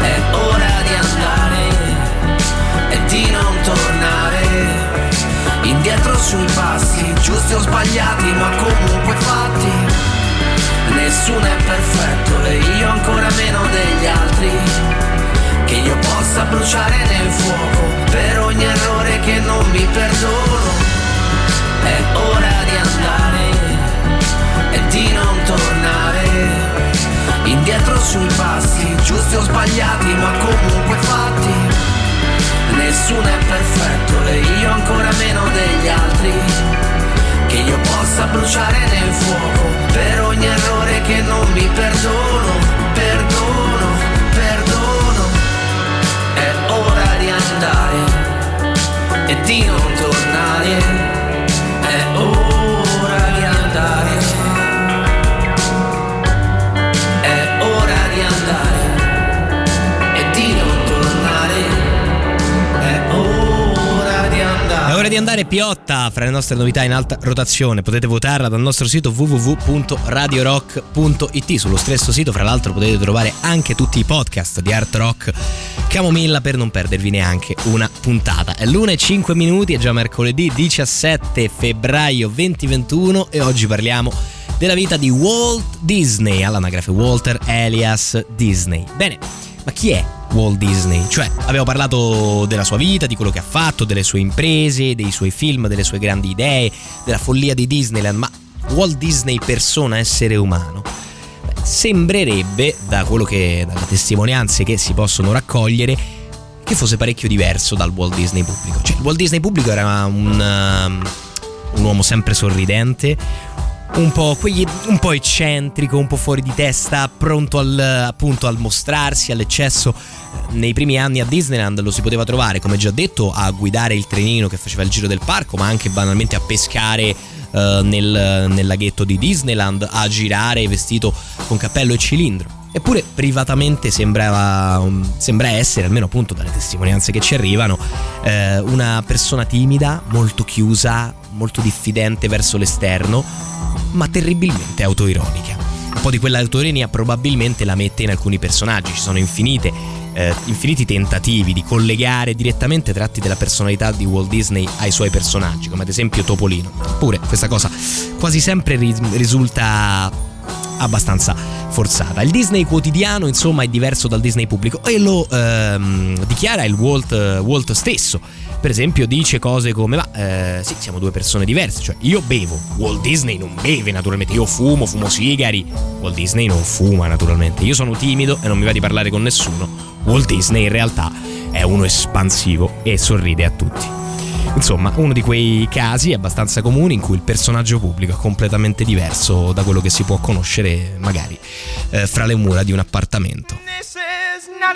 È ora di andare e di non tornare indietro sui passi, giusti o sbagliati, ma comunque fatti. Nessuno è perfetto e io ancora meno degli altri. Che io possa bruciare nel fuoco per ogni errore che non mi perdono. È ora di andare e di non tornare indietro sui passi, giusti o sbagliati, ma comunque fatti. Nessuno è perfetto e io ancora meno degli altri. Che io possa bruciare nel fuoco per ogni errore che non mi perdono, perdono, perdono. È ora di andare e di non tornare. È ora di andare. Ora di andare Piotta fra le nostre novità in alta rotazione. Potete votarla dal nostro sito www.radiorock.it. Sullo stesso sito, fra l'altro, potete trovare anche tutti i podcast di Art Rock Camomilla per non perdervi neanche una puntata. È l'una e 5 minuti, è già mercoledì 17 febbraio 2021 e oggi parliamo della vita di Walt Disney, all'anagrafe Walter Elias Disney. Bene, ma chi è Walt Disney? Cioè, abbiamo parlato della sua vita, di quello che ha fatto, delle sue imprese, dei suoi film, delle sue grandi idee, della follia di Disneyland, ma Walt Disney persona, essere umano? Beh, Sembrerebbe, da quello che, dalle testimonianze che si possono raccogliere, che fosse parecchio diverso dal Walt Disney pubblico. Cioè, il Walt Disney pubblico era un, um, un uomo sempre sorridente, un po', quegli- un po' eccentrico, un po' fuori di testa, pronto al, appunto al mostrarsi, all'eccesso. Nei primi anni a Disneyland lo si poteva trovare, come già detto, a guidare il trenino che faceva il giro del parco, ma anche banalmente a pescare eh, nel, nel laghetto di Disneyland, a girare vestito con cappello e cilindro. Eppure privatamente sembrava, um, sembra essere, almeno appunto dalle testimonianze che ci arrivano, eh, una persona timida, molto chiusa, molto diffidente verso l'esterno, ma terribilmente autoironica. Un po' di quella autoironia probabilmente la mette in alcuni personaggi, ci sono infinite, eh, infiniti tentativi di collegare direttamente tratti della personalità di Walt Disney ai suoi personaggi, come ad esempio Topolino. Eppure questa cosa quasi sempre ri- risulta abbastanza forzata. Il Disney quotidiano, insomma, è diverso dal Disney pubblico e lo ehm, dichiara il Walt, Walt stesso. Per esempio, dice cose come: Ma eh, sì, siamo due persone diverse. Cioè, io bevo, Walt Disney non beve, naturalmente. Io fumo, fumo sigari. Walt Disney non fuma, naturalmente. Io sono timido e non mi va di parlare con nessuno. Walt Disney in realtà è uno espansivo e sorride a tutti. Insomma, uno di quei casi abbastanza comuni in cui il personaggio pubblico è completamente diverso da quello che si può conoscere magari eh, fra le mura di un appartamento. This is not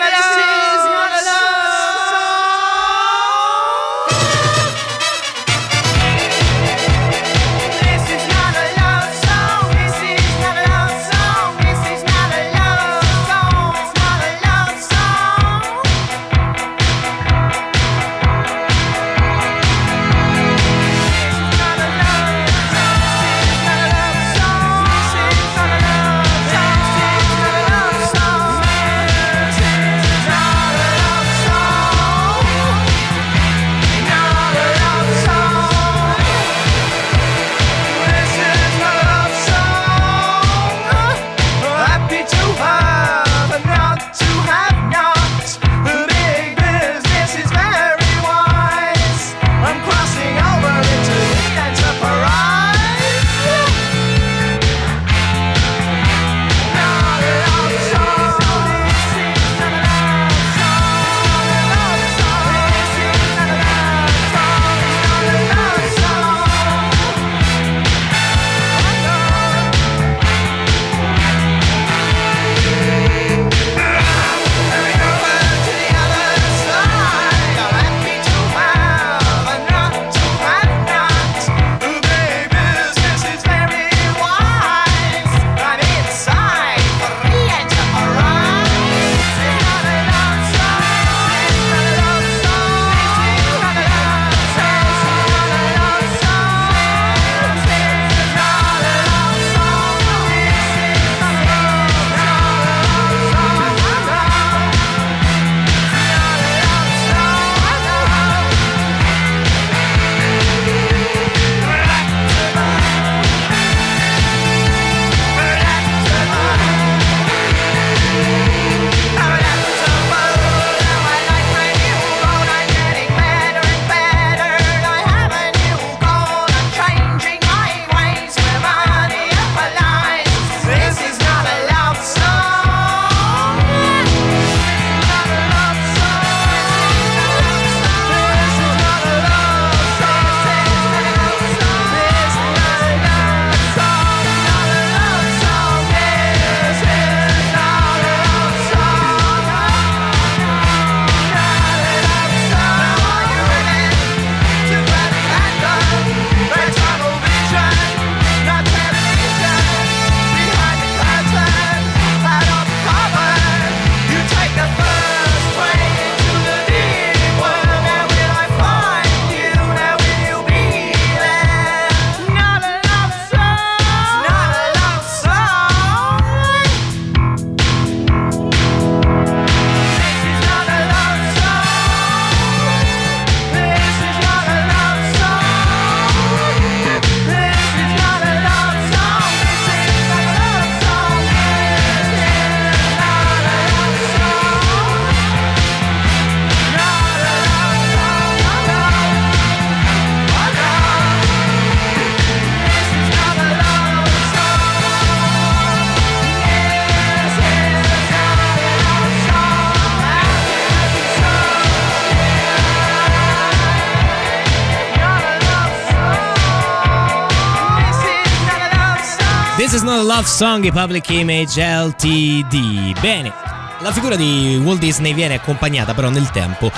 love song, Public Image LTD. Bene, la figura di Walt Disney viene accompagnata però nel tempo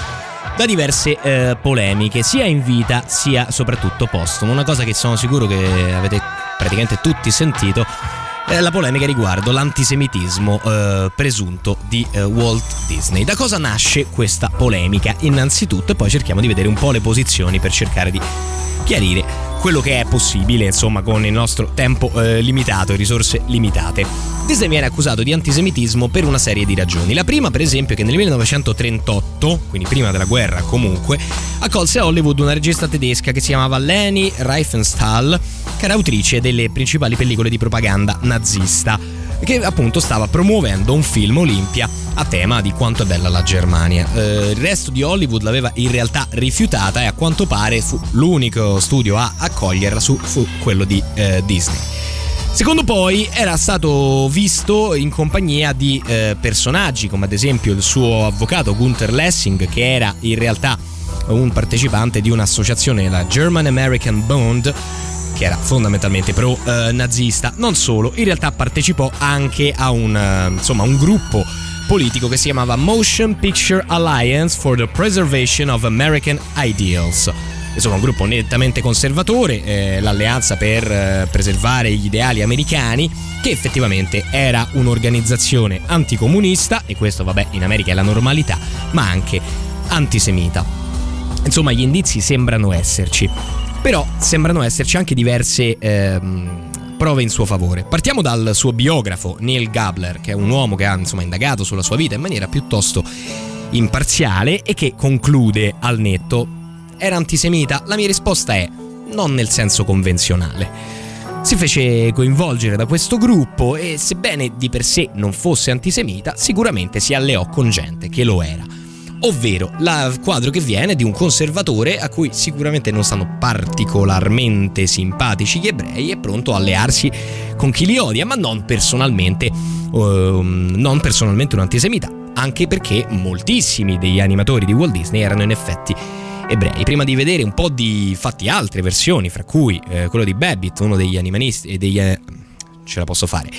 da diverse eh, polemiche, sia in vita sia soprattutto postumo. Una cosa che sono sicuro che avete praticamente tutti sentito è la polemica riguardo l'antisemitismo eh, presunto di eh, Walt Disney. Da cosa nasce questa polemica? Innanzitutto, e poi cerchiamo di vedere un po' le posizioni per cercare di chiarire quello che è possibile, insomma, con il nostro tempo eh, limitato e risorse limitate. Disney viene accusato di antisemitismo per una serie di ragioni. La prima, per esempio, è che nel 1938, quindi prima della guerra comunque, accolse a Hollywood una regista tedesca che si chiamava Leni Riefenstahl, che era autrice delle principali pellicole di propaganda nazista che appunto stava promuovendo un film Olimpia a tema di quanto è bella la Germania. Eh, il resto di Hollywood l'aveva in realtà rifiutata e a quanto pare fu l'unico studio a accoglierla su, fu quello di eh, Disney. Secondo poi era stato visto in compagnia di eh, personaggi come ad esempio il suo avvocato Gunther Lessing che era in realtà un partecipante di un'associazione, la German American Bond, che era fondamentalmente pro-nazista. non solo, in realtà partecipò anche a un, eh, insomma, un gruppo politico che si chiamava Motion Picture Alliance for the Preservation of American Ideals. Insomma, un gruppo nettamente conservatore, eh, l'alleanza per eh, preservare gli ideali americani, che effettivamente era un'organizzazione anticomunista, e questo vabbè in America è la normalità, ma anche antisemita. Insomma, gli indizi sembrano esserci, però sembrano esserci anche diverse ehm, prove in suo favore. Partiamo dal suo biografo, Neil Gabler, che è un uomo che ha insomma, indagato sulla sua vita in maniera piuttosto imparziale e che conclude al netto era antisemita? La mia risposta è non nel senso convenzionale. Si fece coinvolgere da questo gruppo e sebbene di per sé non fosse antisemita, sicuramente si alleò con gente che lo era. Ovvero, il quadro che viene di un conservatore a cui sicuramente non stanno particolarmente simpatici gli ebrei e pronto a allearsi con chi li odia, ma non personalmente, ehm, non personalmente un antisemita, anche perché moltissimi degli animatori di Walt Disney erano in effetti ebrei. Prima di vedere un po' di fatti altre versioni, fra cui eh, quello di Babbitt, uno degli animalisti e degli eh, ce la posso fare.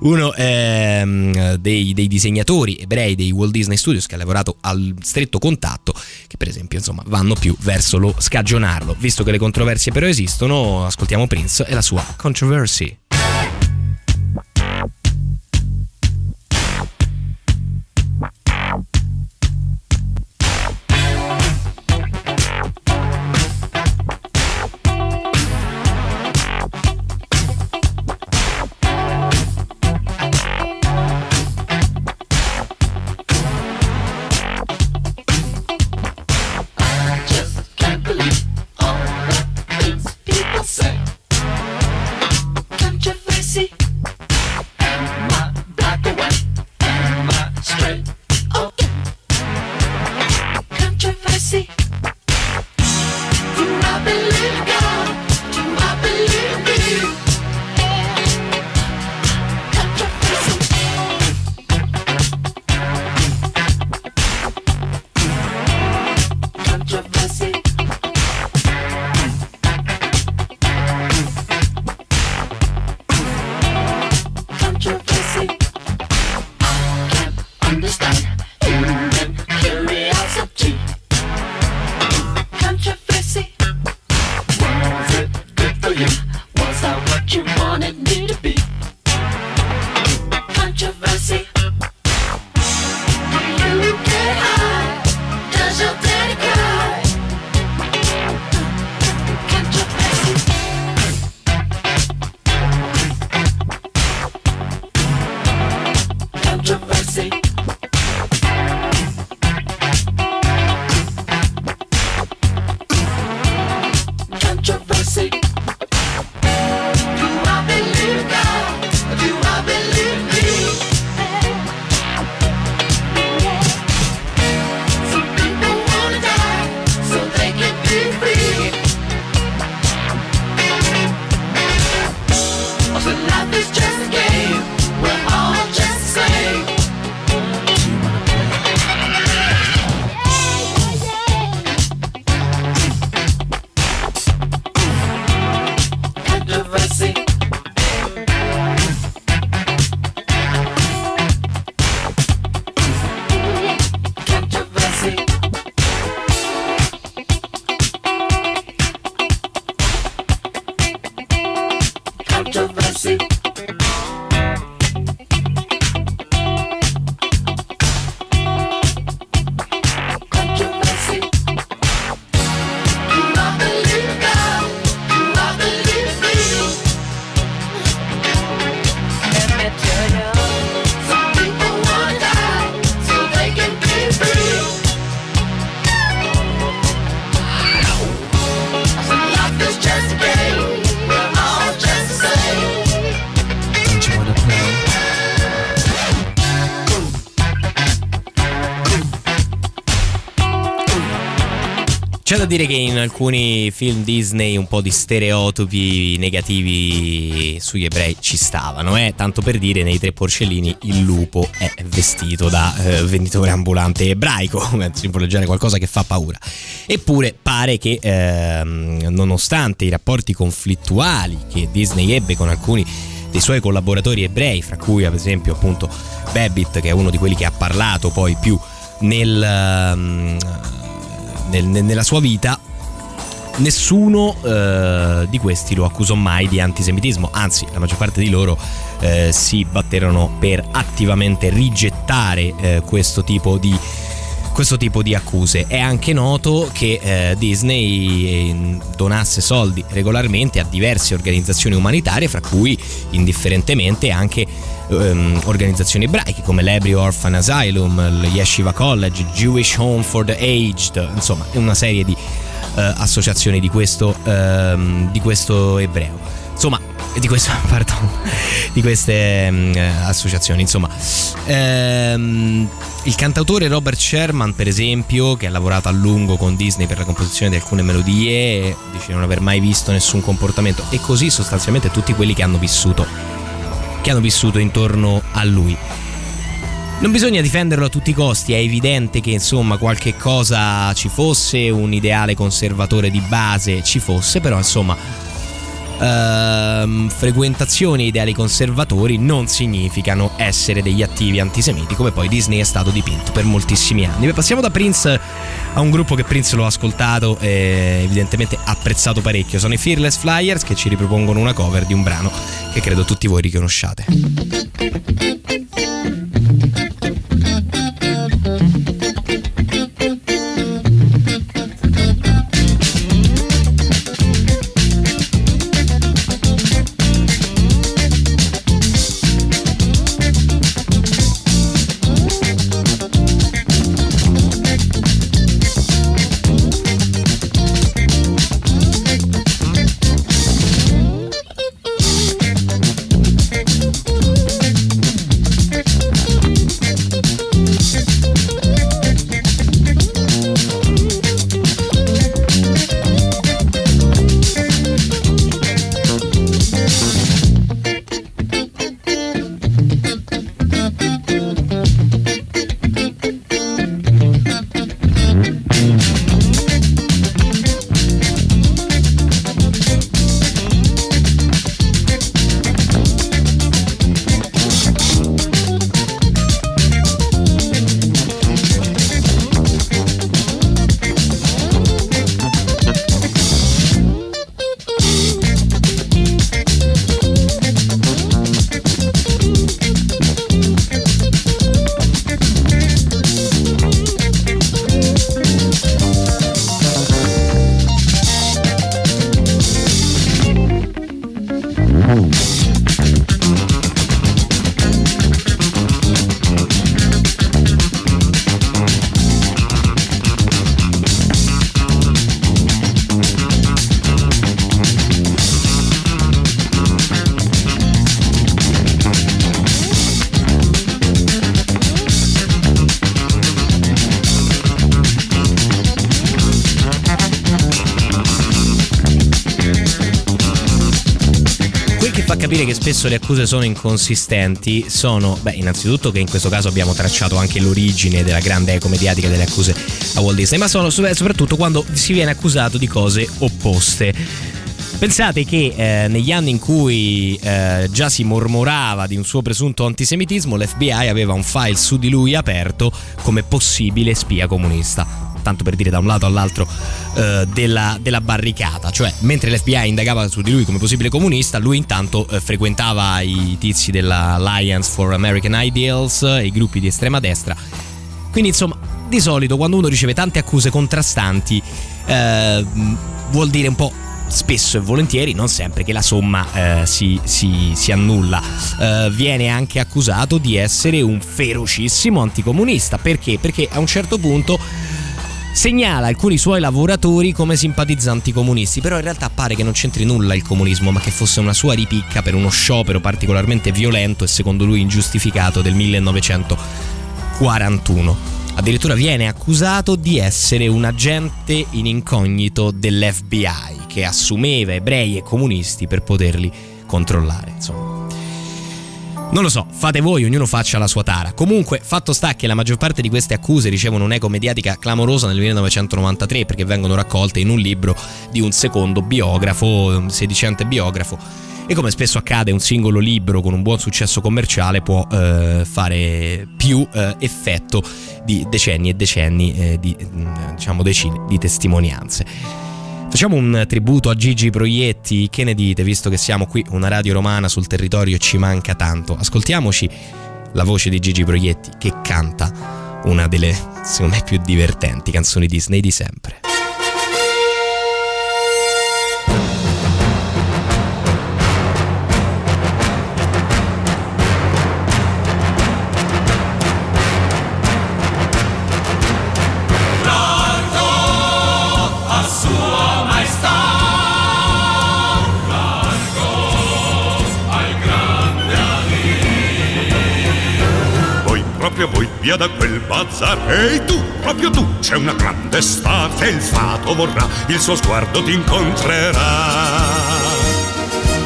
Uno ehm, dei, dei, disegnatori ebrei dei Walt Disney Studios che ha lavorato al stretto contatto, che per esempio insomma vanno più verso lo scagionarlo. Visto che le controversie però esistono, ascoltiamo Prince e la sua Controversy. C'è da dire che in alcuni film Disney un po' di stereotipi negativi sugli ebrei ci stavano, eh? tanto per dire nei tre porcellini il lupo è vestito da eh, venditore ambulante ebraico, simboleggiare qualcosa che fa paura. Eppure pare che ehm, nonostante i rapporti conflittuali che Disney ebbe con alcuni dei suoi collaboratori ebrei, fra cui ad esempio appunto Babbitt che è uno di quelli che ha parlato poi più nel, ehm, nel- nel- nella sua vita, nessuno eh, di questi lo accusò mai di antisemitismo, anzi la maggior parte di loro eh, si batterono per attivamente rigettare eh, questo tipo di questo tipo di accuse. È anche noto che eh, Disney eh, donasse soldi regolarmente a diverse organizzazioni umanitarie, fra cui indifferentemente anche ehm, organizzazioni ebraiche come l'Ebry Orphan Asylum, il Yeshiva College, Jewish Home for the Aged, insomma una serie di eh, associazioni di questo, ehm, di questo ebreo. Insomma, di, questo, pardon, di queste mm, eh, associazioni, insomma. Ehm, il cantautore Robert Sherman, per esempio, che ha lavorato a lungo con Disney per la composizione di alcune melodie, dice di non aver mai visto nessun comportamento e così sostanzialmente tutti quelli che hanno vissuto che hanno vissuto intorno a lui. Non bisogna difenderlo a tutti i costi, è evidente che insomma qualche cosa ci fosse, un ideale conservatore di base ci fosse, però insomma ehm, frequentazioni e ideali conservatori non significano essere degli attivi antisemiti come poi Disney è stato dipinto per moltissimi anni. Beh, passiamo da Prince a un gruppo che Prince lo ha ascoltato e evidentemente apprezzato parecchio. Sono i Fearless Flyers che ci ripropongono una cover di un brano che credo tutti voi riconosciate. Quel capire che spesso le accuse sono inconsistenti sono, beh, innanzitutto che in questo caso abbiamo tracciato anche l'origine della grande eco mediatica delle accuse a Walt Disney, ma sono sop- soprattutto quando si viene accusato di cose opposte. Pensate che eh, negli anni in cui eh, già si mormorava di un suo presunto antisemitismo, l'FBI aveva un file su di lui aperto come possibile spia comunista. Tanto per dire da un lato all'altro eh, della, della barricata, cioè mentre l'FBI indagava su di lui come possibile comunista, lui intanto eh, frequentava i tizi della Alliance for American Ideals, i gruppi di estrema destra. Quindi insomma, di solito quando uno riceve tante accuse contrastanti, eh, vuol dire un po' spesso e volentieri, non sempre, che la somma eh, si, si- si annulla. Eh, viene anche accusato di essere un ferocissimo anticomunista. Perché? Perché a un certo punto segnala alcuni suoi lavoratori come simpatizzanti comunisti, però in realtà pare che non c'entri nulla il comunismo, ma che fosse una sua ripicca per uno sciopero particolarmente violento e secondo lui ingiustificato del 1941. addirittura viene accusato di essere un agente in incognito dell'FBI che assumeva ebrei e comunisti per poterli controllare. Insomma. Non lo so, fate voi, ognuno faccia la sua tara. Comunque, fatto sta che la maggior parte di queste accuse ricevono un'eco mediatica clamorosa nel 1993 perché vengono raccolte in un libro di un secondo biografo, un sedicente biografo. E come spesso accade, un singolo libro con un buon successo commerciale può eh, fare più eh, effetto di decenni e decenni eh, di, mm, diciamo, decine di testimonianze. Facciamo un tributo a Gigi Proietti, che ne dite, visto che siamo qui, una radio romana sul territorio ci manca tanto. Ascoltiamoci la voce di Gigi Proietti che canta una delle, secondo me, più divertenti canzoni Disney di sempre. Via da quel bazar. Ehi tu, proprio tu, c'è una grande star Se il fato vorrà, il suo sguardo ti incontrerà.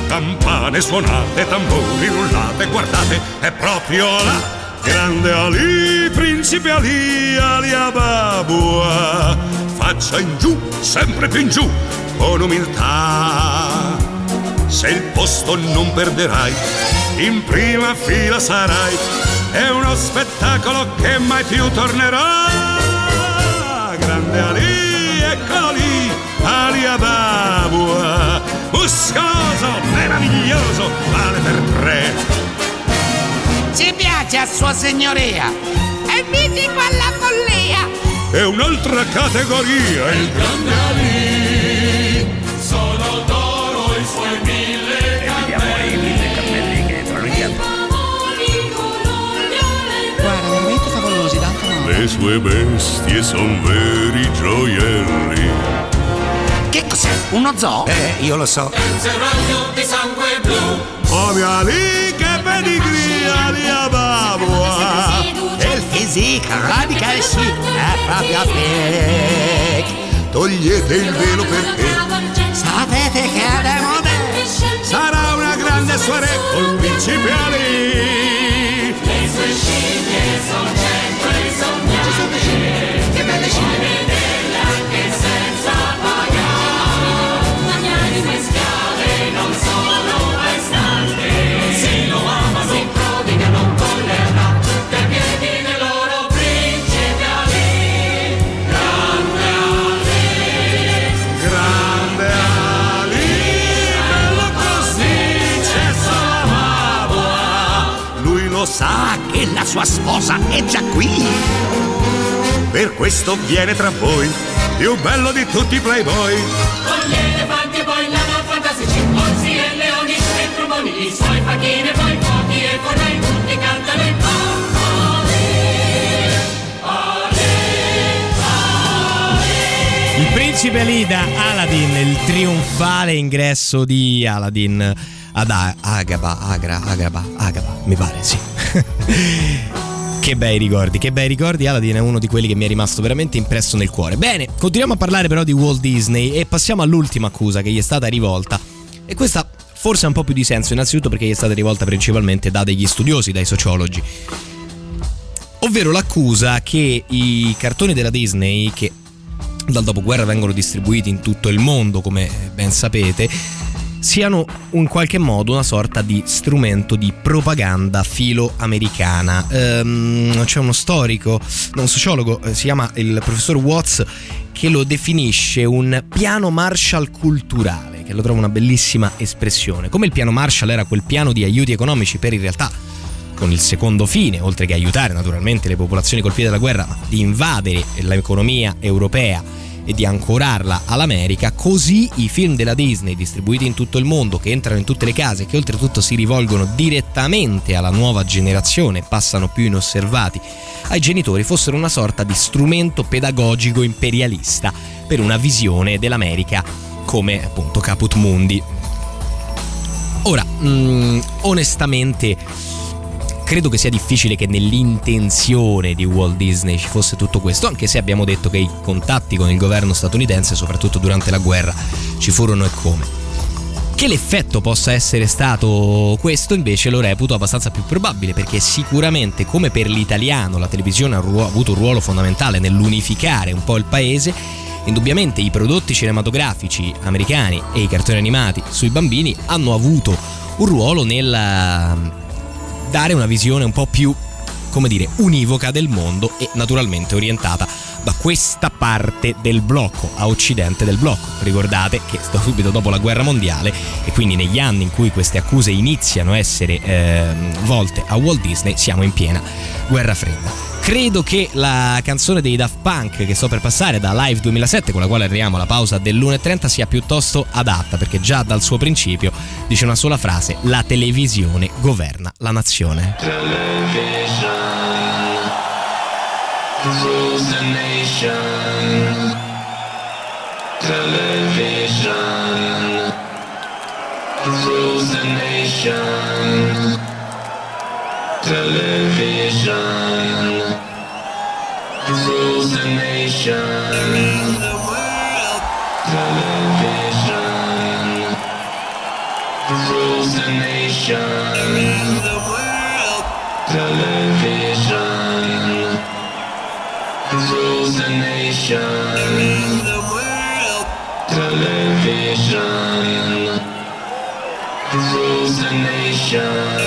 Campane suonate, tamburi rullate, guardate, è proprio là. Grande Ali, principe Ali, Ali Ababua. Faccia in giù, sempre più in giù, con umiltà. Se il posto non perderai, in prima fila sarai È uno spettacolo che mai più tornerà Grande Ali, eccolo lì, Ali Ababua Muscoloso, meraviglioso, vale per tre Ci piace a sua signoria! È mitico alla follia! È un'altra categoria il grande Ali Le sue bestie son veri gioielli. Che cos'è? Uno zoo? Eh, io lo so. serraglio di sangue blu. Mia lì che pedigree Ali Ababua E il physique radical chic è proprio fake. Togliete il velo perché Sapete che detto sarà una grande soirée col principe Ali le sue scimmie son cento e e non sono sa che la sua sposa è già qui Per questo viene tra voi Più bello di tutti i playboy. Con gli elefanti e poi lama fantastici Orsi e leoni e tromboni I suoi facchini e poi fuochi e fornai Tutti cantano il Il principe Ali da Aladdin, il trionfale ingresso di Aladdin ad Agaba, Agra, Agraba, Agaba, mi pare, sì. Che bei ricordi, che bei ricordi. Aladdin è uno di quelli che mi è rimasto veramente impresso nel cuore. Bene, continuiamo a parlare però di Walt Disney e passiamo all'ultima accusa che gli è stata rivolta. E questa forse ha un po' più di senso, innanzitutto perché gli è stata rivolta principalmente da degli studiosi, dai sociologi. Ovvero l'accusa che i cartoni della Disney, che dal dopoguerra vengono distribuiti in tutto il mondo, come ben sapete, siano in qualche modo una sorta di strumento di propaganda filo-americana. Ehm, c'è uno storico, un sociologo, eh, si chiama il professor Watts, che lo definisce un piano Marshall culturale, che lo trovo una bellissima espressione. Come il piano Marshall era quel piano di aiuti economici per in realtà con il secondo fine, oltre che aiutare naturalmente le popolazioni colpite dalla guerra, ma di invadere l'economia europea e di ancorarla all'America, così i film della Disney distribuiti in tutto il mondo, che entrano in tutte le case che oltretutto si rivolgono direttamente alla nuova generazione, passano più inosservati ai genitori, fossero una sorta di strumento pedagogico imperialista per una visione dell'America come appunto caput mundi. Ora, mm, onestamente credo che sia difficile che nell'intenzione di Walt Disney ci fosse tutto questo, anche se abbiamo detto che i contatti con il governo statunitense, soprattutto durante la guerra, ci furono e come. Che l'effetto possa essere stato questo invece lo reputo abbastanza più probabile perché sicuramente come per l'italiano la televisione ha ruo- avuto un ruolo fondamentale nell'unificare un po' il paese, indubbiamente i prodotti cinematografici americani e i cartoni animati sui bambini hanno avuto un ruolo nel dare una visione un po' più come dire, univoca del mondo e naturalmente orientata da questa parte del blocco, a occidente del blocco. Ricordate che sto subito dopo la guerra mondiale e quindi negli anni in cui queste accuse iniziano a essere eh, volte a Walt Disney siamo in piena guerra fredda. Credo che la canzone dei Daft Punk che sto per passare da Live 2007, con la quale arriviamo alla pausa dell'1.30, sia piuttosto adatta perché già dal suo principio dice una sola frase: la televisione governa la nazione. nation. Television rules the nation. Television rules the nation. Television rules the nation. Television rules the nation. The world. Television rules the nation.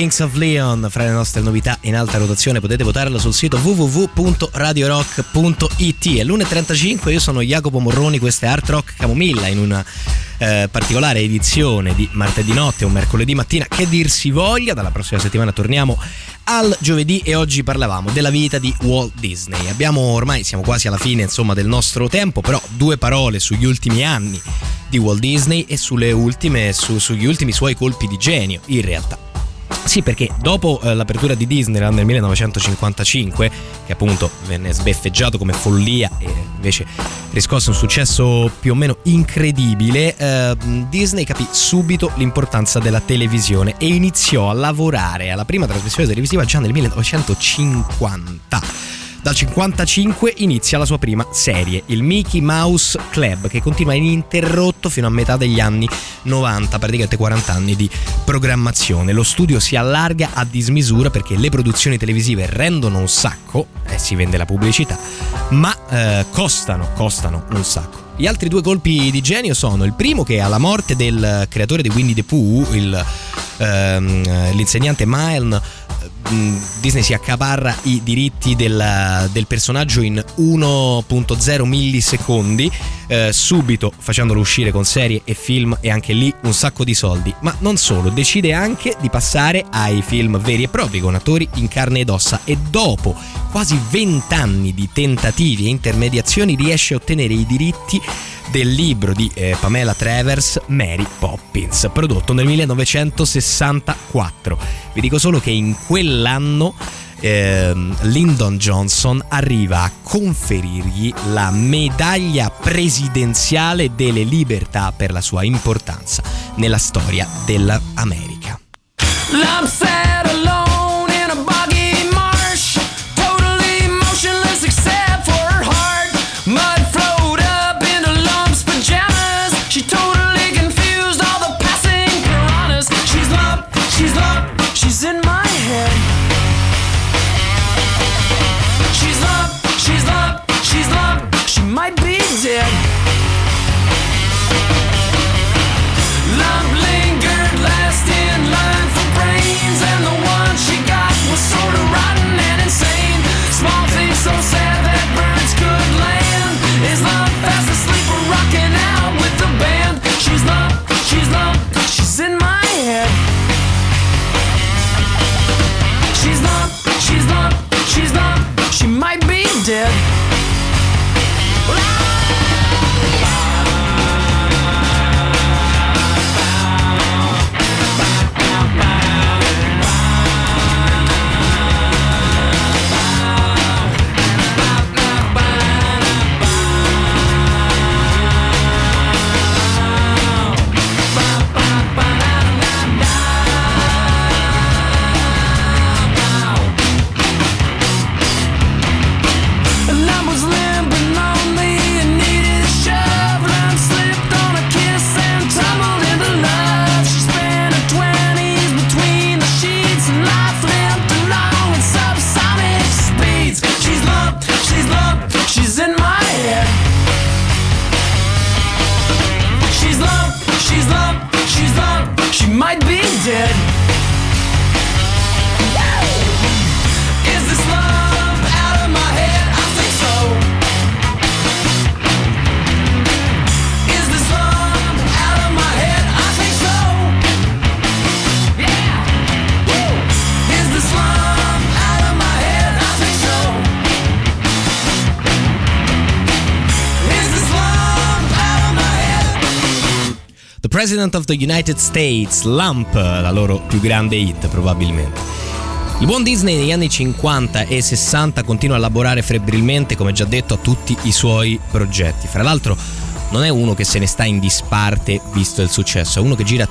Kings of Leon fra le nostre novità in alta rotazione potete votarlo sul sito www.radiorock.it è l'1.35 io sono Jacopo Morroni questa è Art Rock Camomilla in una eh, particolare edizione di martedì notte o mercoledì mattina che dir si voglia dalla prossima settimana torniamo al giovedì e oggi parlavamo della vita di Walt Disney. Abbiamo ormai siamo quasi alla fine insomma del nostro tempo però due parole sugli ultimi anni di Walt Disney e sulle ultime, su- sugli ultimi suoi colpi di genio in realtà sì, perché dopo eh, l'apertura di Disneyland nel 1955, che appunto venne sbeffeggiato come follia e invece riscosse un successo più o meno incredibile, eh, Disney capì subito l'importanza della televisione e iniziò a lavorare alla prima trasmissione televisiva già nel 1950. Dal 55 inizia la sua prima serie, il Mickey Mouse Club, che continua ininterrotto fino a metà degli anni 90, praticamente 40 anni di programmazione. Lo studio si allarga a dismisura perché le produzioni televisive rendono un sacco, e eh, si vende la pubblicità, ma eh, costano, costano un sacco. Gli altri due colpi di genio sono il primo che alla morte del creatore di Winnie the Pooh, il, ehm, l'insegnante Milne, Disney si accaparra i diritti del, del personaggio in 1.0 millisecondi, eh, subito facendolo uscire con serie e film e anche lì un sacco di soldi. Ma non solo, decide anche di passare ai film veri e propri con attori in carne ed ossa e dopo quasi 20 anni di tentativi e intermediazioni riesce a ottenere i diritti del libro di eh, Pamela Travers Mary Poppins, prodotto nel 1964. Vi dico solo che in quell'anno ehm, Lyndon Johnson arriva a conferirgli la medaglia presidenziale delle libertà per la sua importanza nella storia dell'America. I'm she might be dead. Be President of the United States, Lump, la loro più grande hit probabilmente. Il buon Disney negli anni 50 e 60 continua a lavorare febbrilmente, come già detto, a tutti i suoi progetti. Fra l'altro non è uno che se ne sta in disparte visto il successo, è uno che gira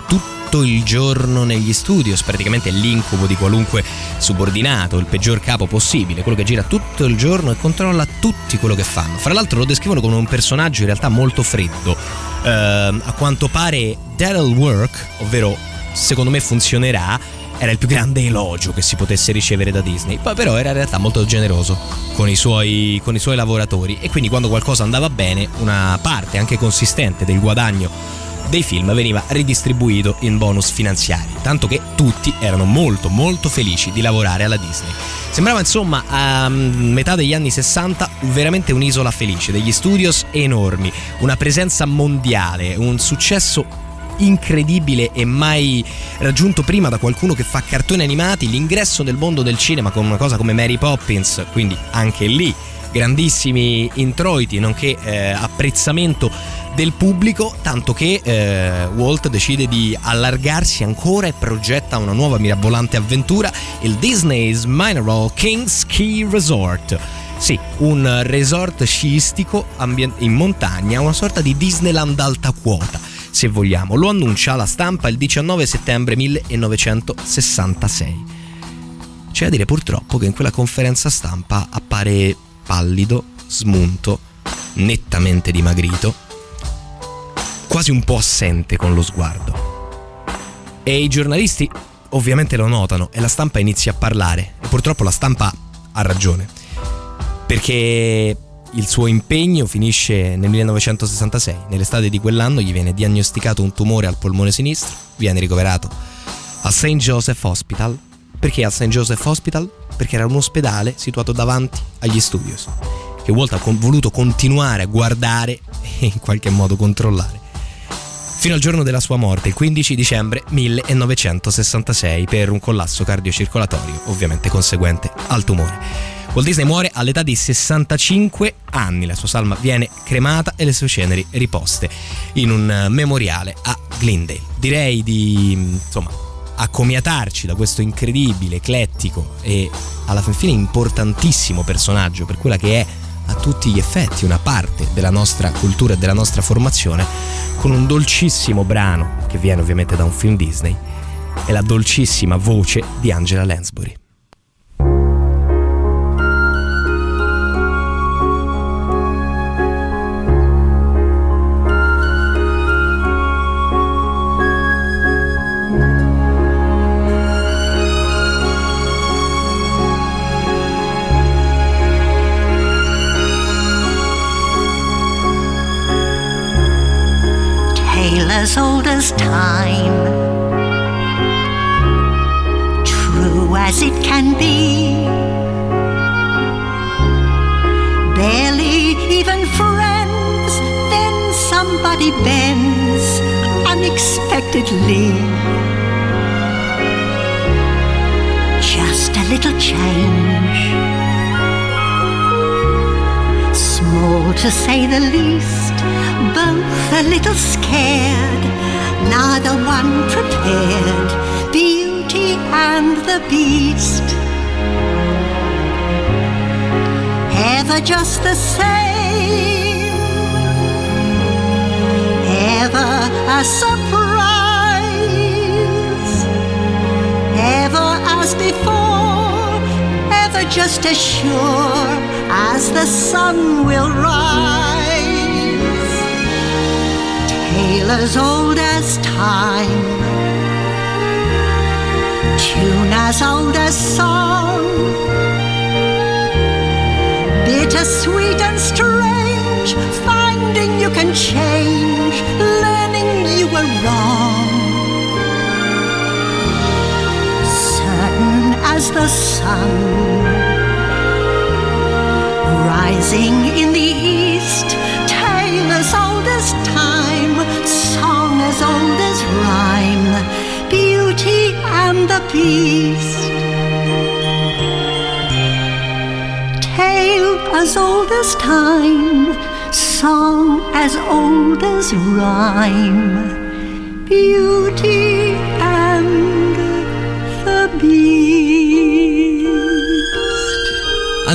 tutto il giorno negli studios, praticamente l'incubo di qualunque subordinato, il peggior capo possibile, quello che gira tutto il giorno e controlla tutti quello che fanno. Fra l'altro lo descrivono come un personaggio in realtà molto freddo. Ehm, a quanto pare Daryl Work, ovvero secondo me funzionerà, era il più grande elogio che si potesse ricevere da Disney. Poi però era in realtà molto generoso con i, suoi, con i suoi lavoratori e quindi quando qualcosa andava bene una parte anche consistente del guadagno dei film veniva ridistribuito in bonus finanziari, tanto che tutti erano molto molto felici di lavorare alla Disney. Sembrava insomma a mm, metà degli anni 60 veramente un'isola felice, degli studios enormi, una presenza mondiale, un successo incredibile e mai raggiunto prima da qualcuno che fa cartoni animati, l'ingresso nel mondo del cinema con una cosa come Mary Poppins, quindi anche lì grandissimi introiti nonché eh, apprezzamento del pubblico, tanto che eh, Walt decide di allargarsi ancora e progetta una nuova mirabolante avventura, il Disney's Mineral Kings Ski Resort. Sì, un resort sciistico ambien- in montagna, una sorta di Disneyland alta quota, se vogliamo. Lo annuncia alla stampa il 19 settembre 1966. C'è da dire purtroppo che in quella conferenza stampa appare pallido, smunto, nettamente dimagrito, quasi un po' assente con lo sguardo. E i giornalisti ovviamente lo notano e la stampa inizia a parlare. E purtroppo la stampa ha ragione. Perché il suo impegno finisce nel 1966. Nell'estate di quell'anno gli viene diagnosticato un tumore al polmone sinistro, viene ricoverato al St. Joseph Hospital. Perché al St. Joseph Hospital? Perché era un ospedale situato davanti agli studios, che Walt ha voluto continuare a guardare e in qualche modo controllare. Fino al giorno della sua morte, il 15 dicembre 1966, per un collasso cardiocircolatorio, ovviamente conseguente al tumore. Walt Disney muore all'età di 65 anni, la sua salma viene cremata e le sue ceneri riposte in un eh, memoriale a Glendale. Direi di insomma accomiatarci da questo incredibile, eclettico e alla fin fine importantissimo personaggio per quella che è a tutti gli effetti una parte della nostra cultura e della nostra formazione con un dolcissimo brano che viene ovviamente da un film Disney e la dolcissima voce di Angela Lansbury. As old as time, true as it can be. Barely even friends, then somebody bends unexpectedly. Just a little change, small to say the least both a little scared, neither one prepared. Beauty and the Beast. Ever just the same, ever a surprise, ever as before, ever just as sure as the sun will rise tale as old as time, tune as old as song, bitter, sweet, and strange, finding you can change, learning you were wrong. As the sun, rising in the east, tale as old as time, song as old as rhyme, beauty and the beast. Tale as old as time, song as old as rhyme, beauty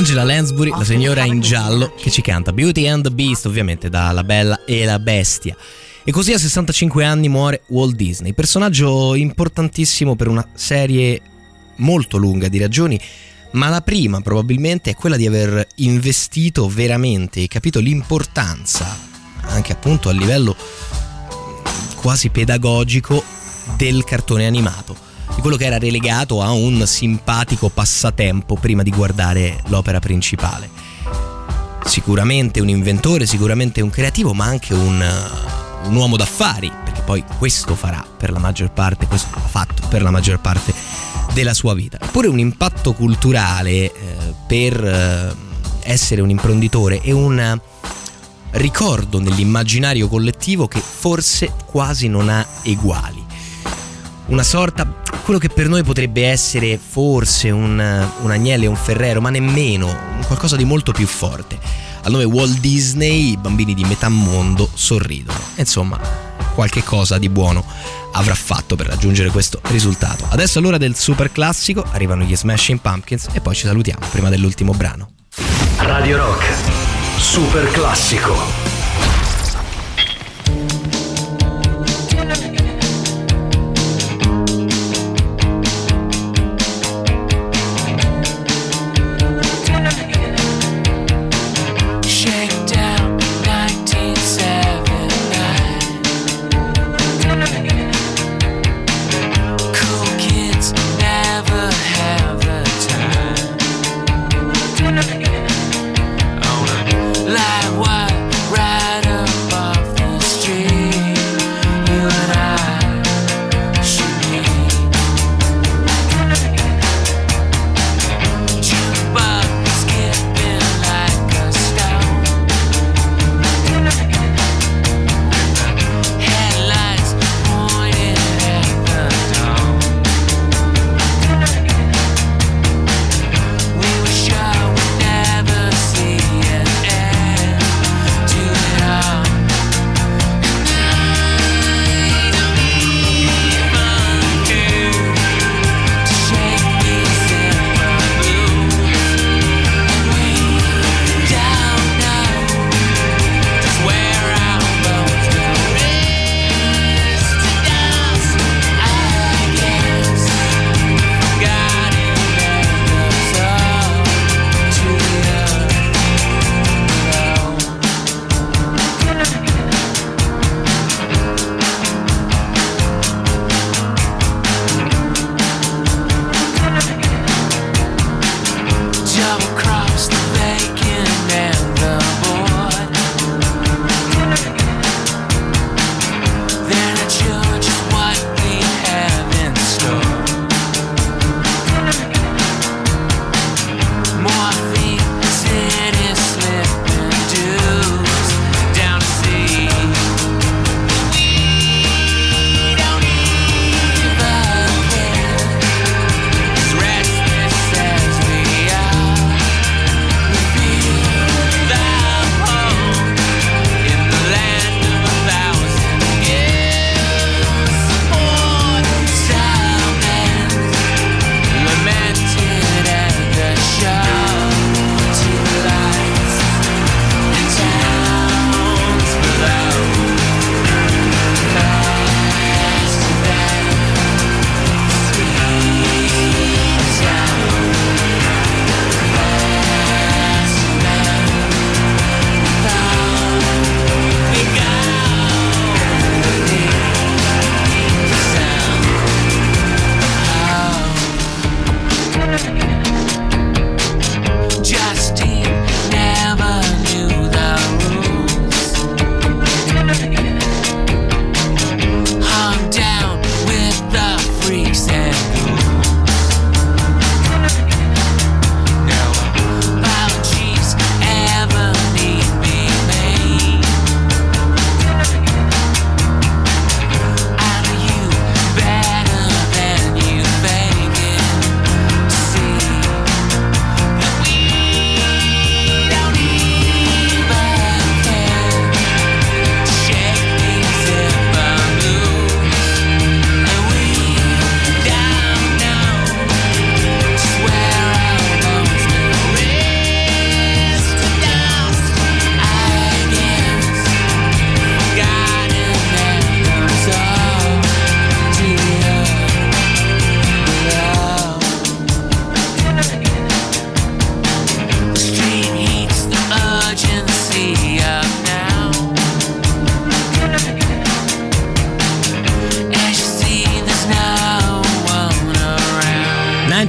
Angela Lansbury, la signora in giallo, che ci canta Beauty and the Beast, ovviamente da La Bella e la Bestia. E così a 65 anni muore Walt Disney, personaggio importantissimo per una serie molto lunga di ragioni, ma la prima probabilmente è quella di aver investito veramente e capito l'importanza, anche appunto a livello quasi pedagogico, del cartone animato di quello che era relegato a un simpatico passatempo prima di guardare l'opera principale. Sicuramente un inventore, sicuramente un creativo, ma anche un, un uomo d'affari, perché poi questo farà per la maggior parte, questo ha fatto per la maggior parte della sua vita. Eppure un impatto culturale eh, per eh, essere un imprenditore e un ricordo nell'immaginario collettivo che forse quasi non ha eguali. Una sorta, quello che per noi potrebbe essere forse un, un agnello e un ferrero, ma nemmeno, qualcosa di molto più forte. Al nome Walt Disney i bambini di metà mondo sorridono. Insomma, qualche cosa di buono avrà fatto per raggiungere questo risultato. Adesso all'ora del super classico arrivano gli Smashing Pumpkins e poi ci salutiamo prima dell'ultimo brano. Radio Rock, super classico.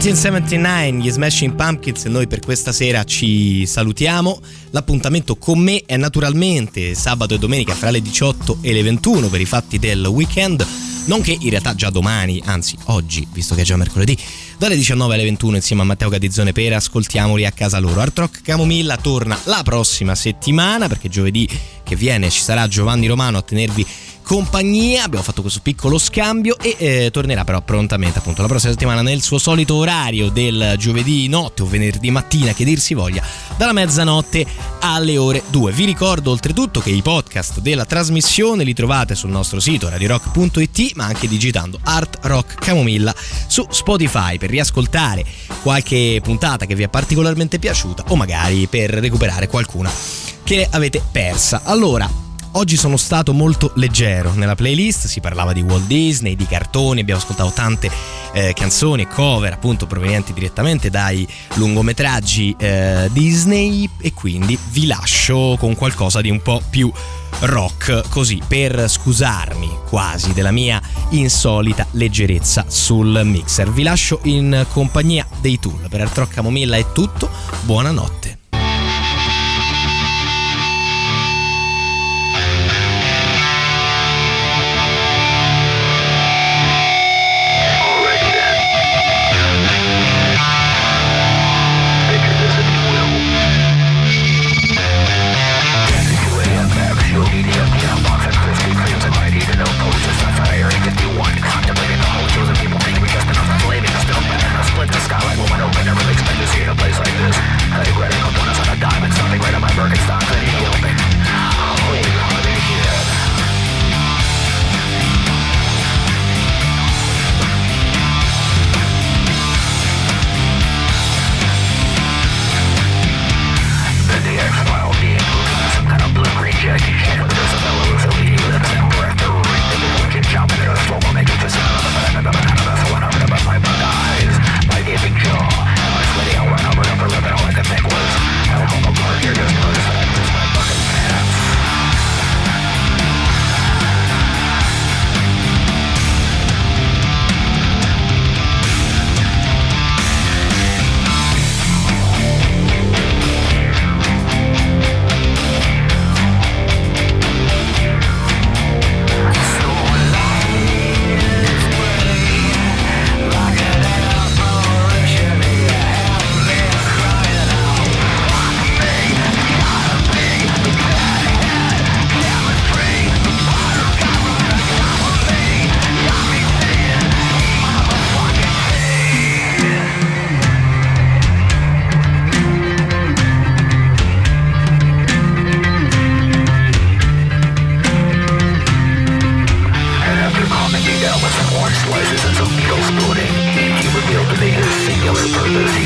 1979, gli Smashing Pumpkins e noi per questa sera ci salutiamo. L'appuntamento con me è naturalmente sabato e domenica fra le 18 e le 21 per i fatti del weekend. Non che in realtà già domani, anzi oggi, visto che è già mercoledì, dalle 19 alle 21 insieme a Matteo Cadizzone per ascoltiamoli a casa loro. Art Rock Camomilla torna la prossima settimana perché giovedì che viene ci sarà Giovanni Romano a tenervi compagnia. Abbiamo fatto questo piccolo scambio e eh, tornerà però prontamente appunto la prossima settimana nel suo solito orario del giovedì notte o venerdì mattina che dir si voglia dalla mezzanotte alle ore 2. Vi ricordo oltretutto che i podcast della trasmissione li trovate sul nostro sito radiorock.it ma anche digitando Art Rock Camomilla su Spotify per riascoltare qualche puntata che vi è particolarmente piaciuta o magari per recuperare qualcuna che avete persa. Allora, Oggi sono stato molto leggero nella playlist, si parlava di Walt Disney, di cartoni, abbiamo ascoltato tante eh, canzoni e cover appunto provenienti direttamente dai lungometraggi eh, Disney e quindi vi lascio con qualcosa di un po' più rock così per scusarmi quasi della mia insolita leggerezza sul mixer. Vi lascio in compagnia dei Tool. Per Art Rock Camomilla è tutto, buonanotte. Thank.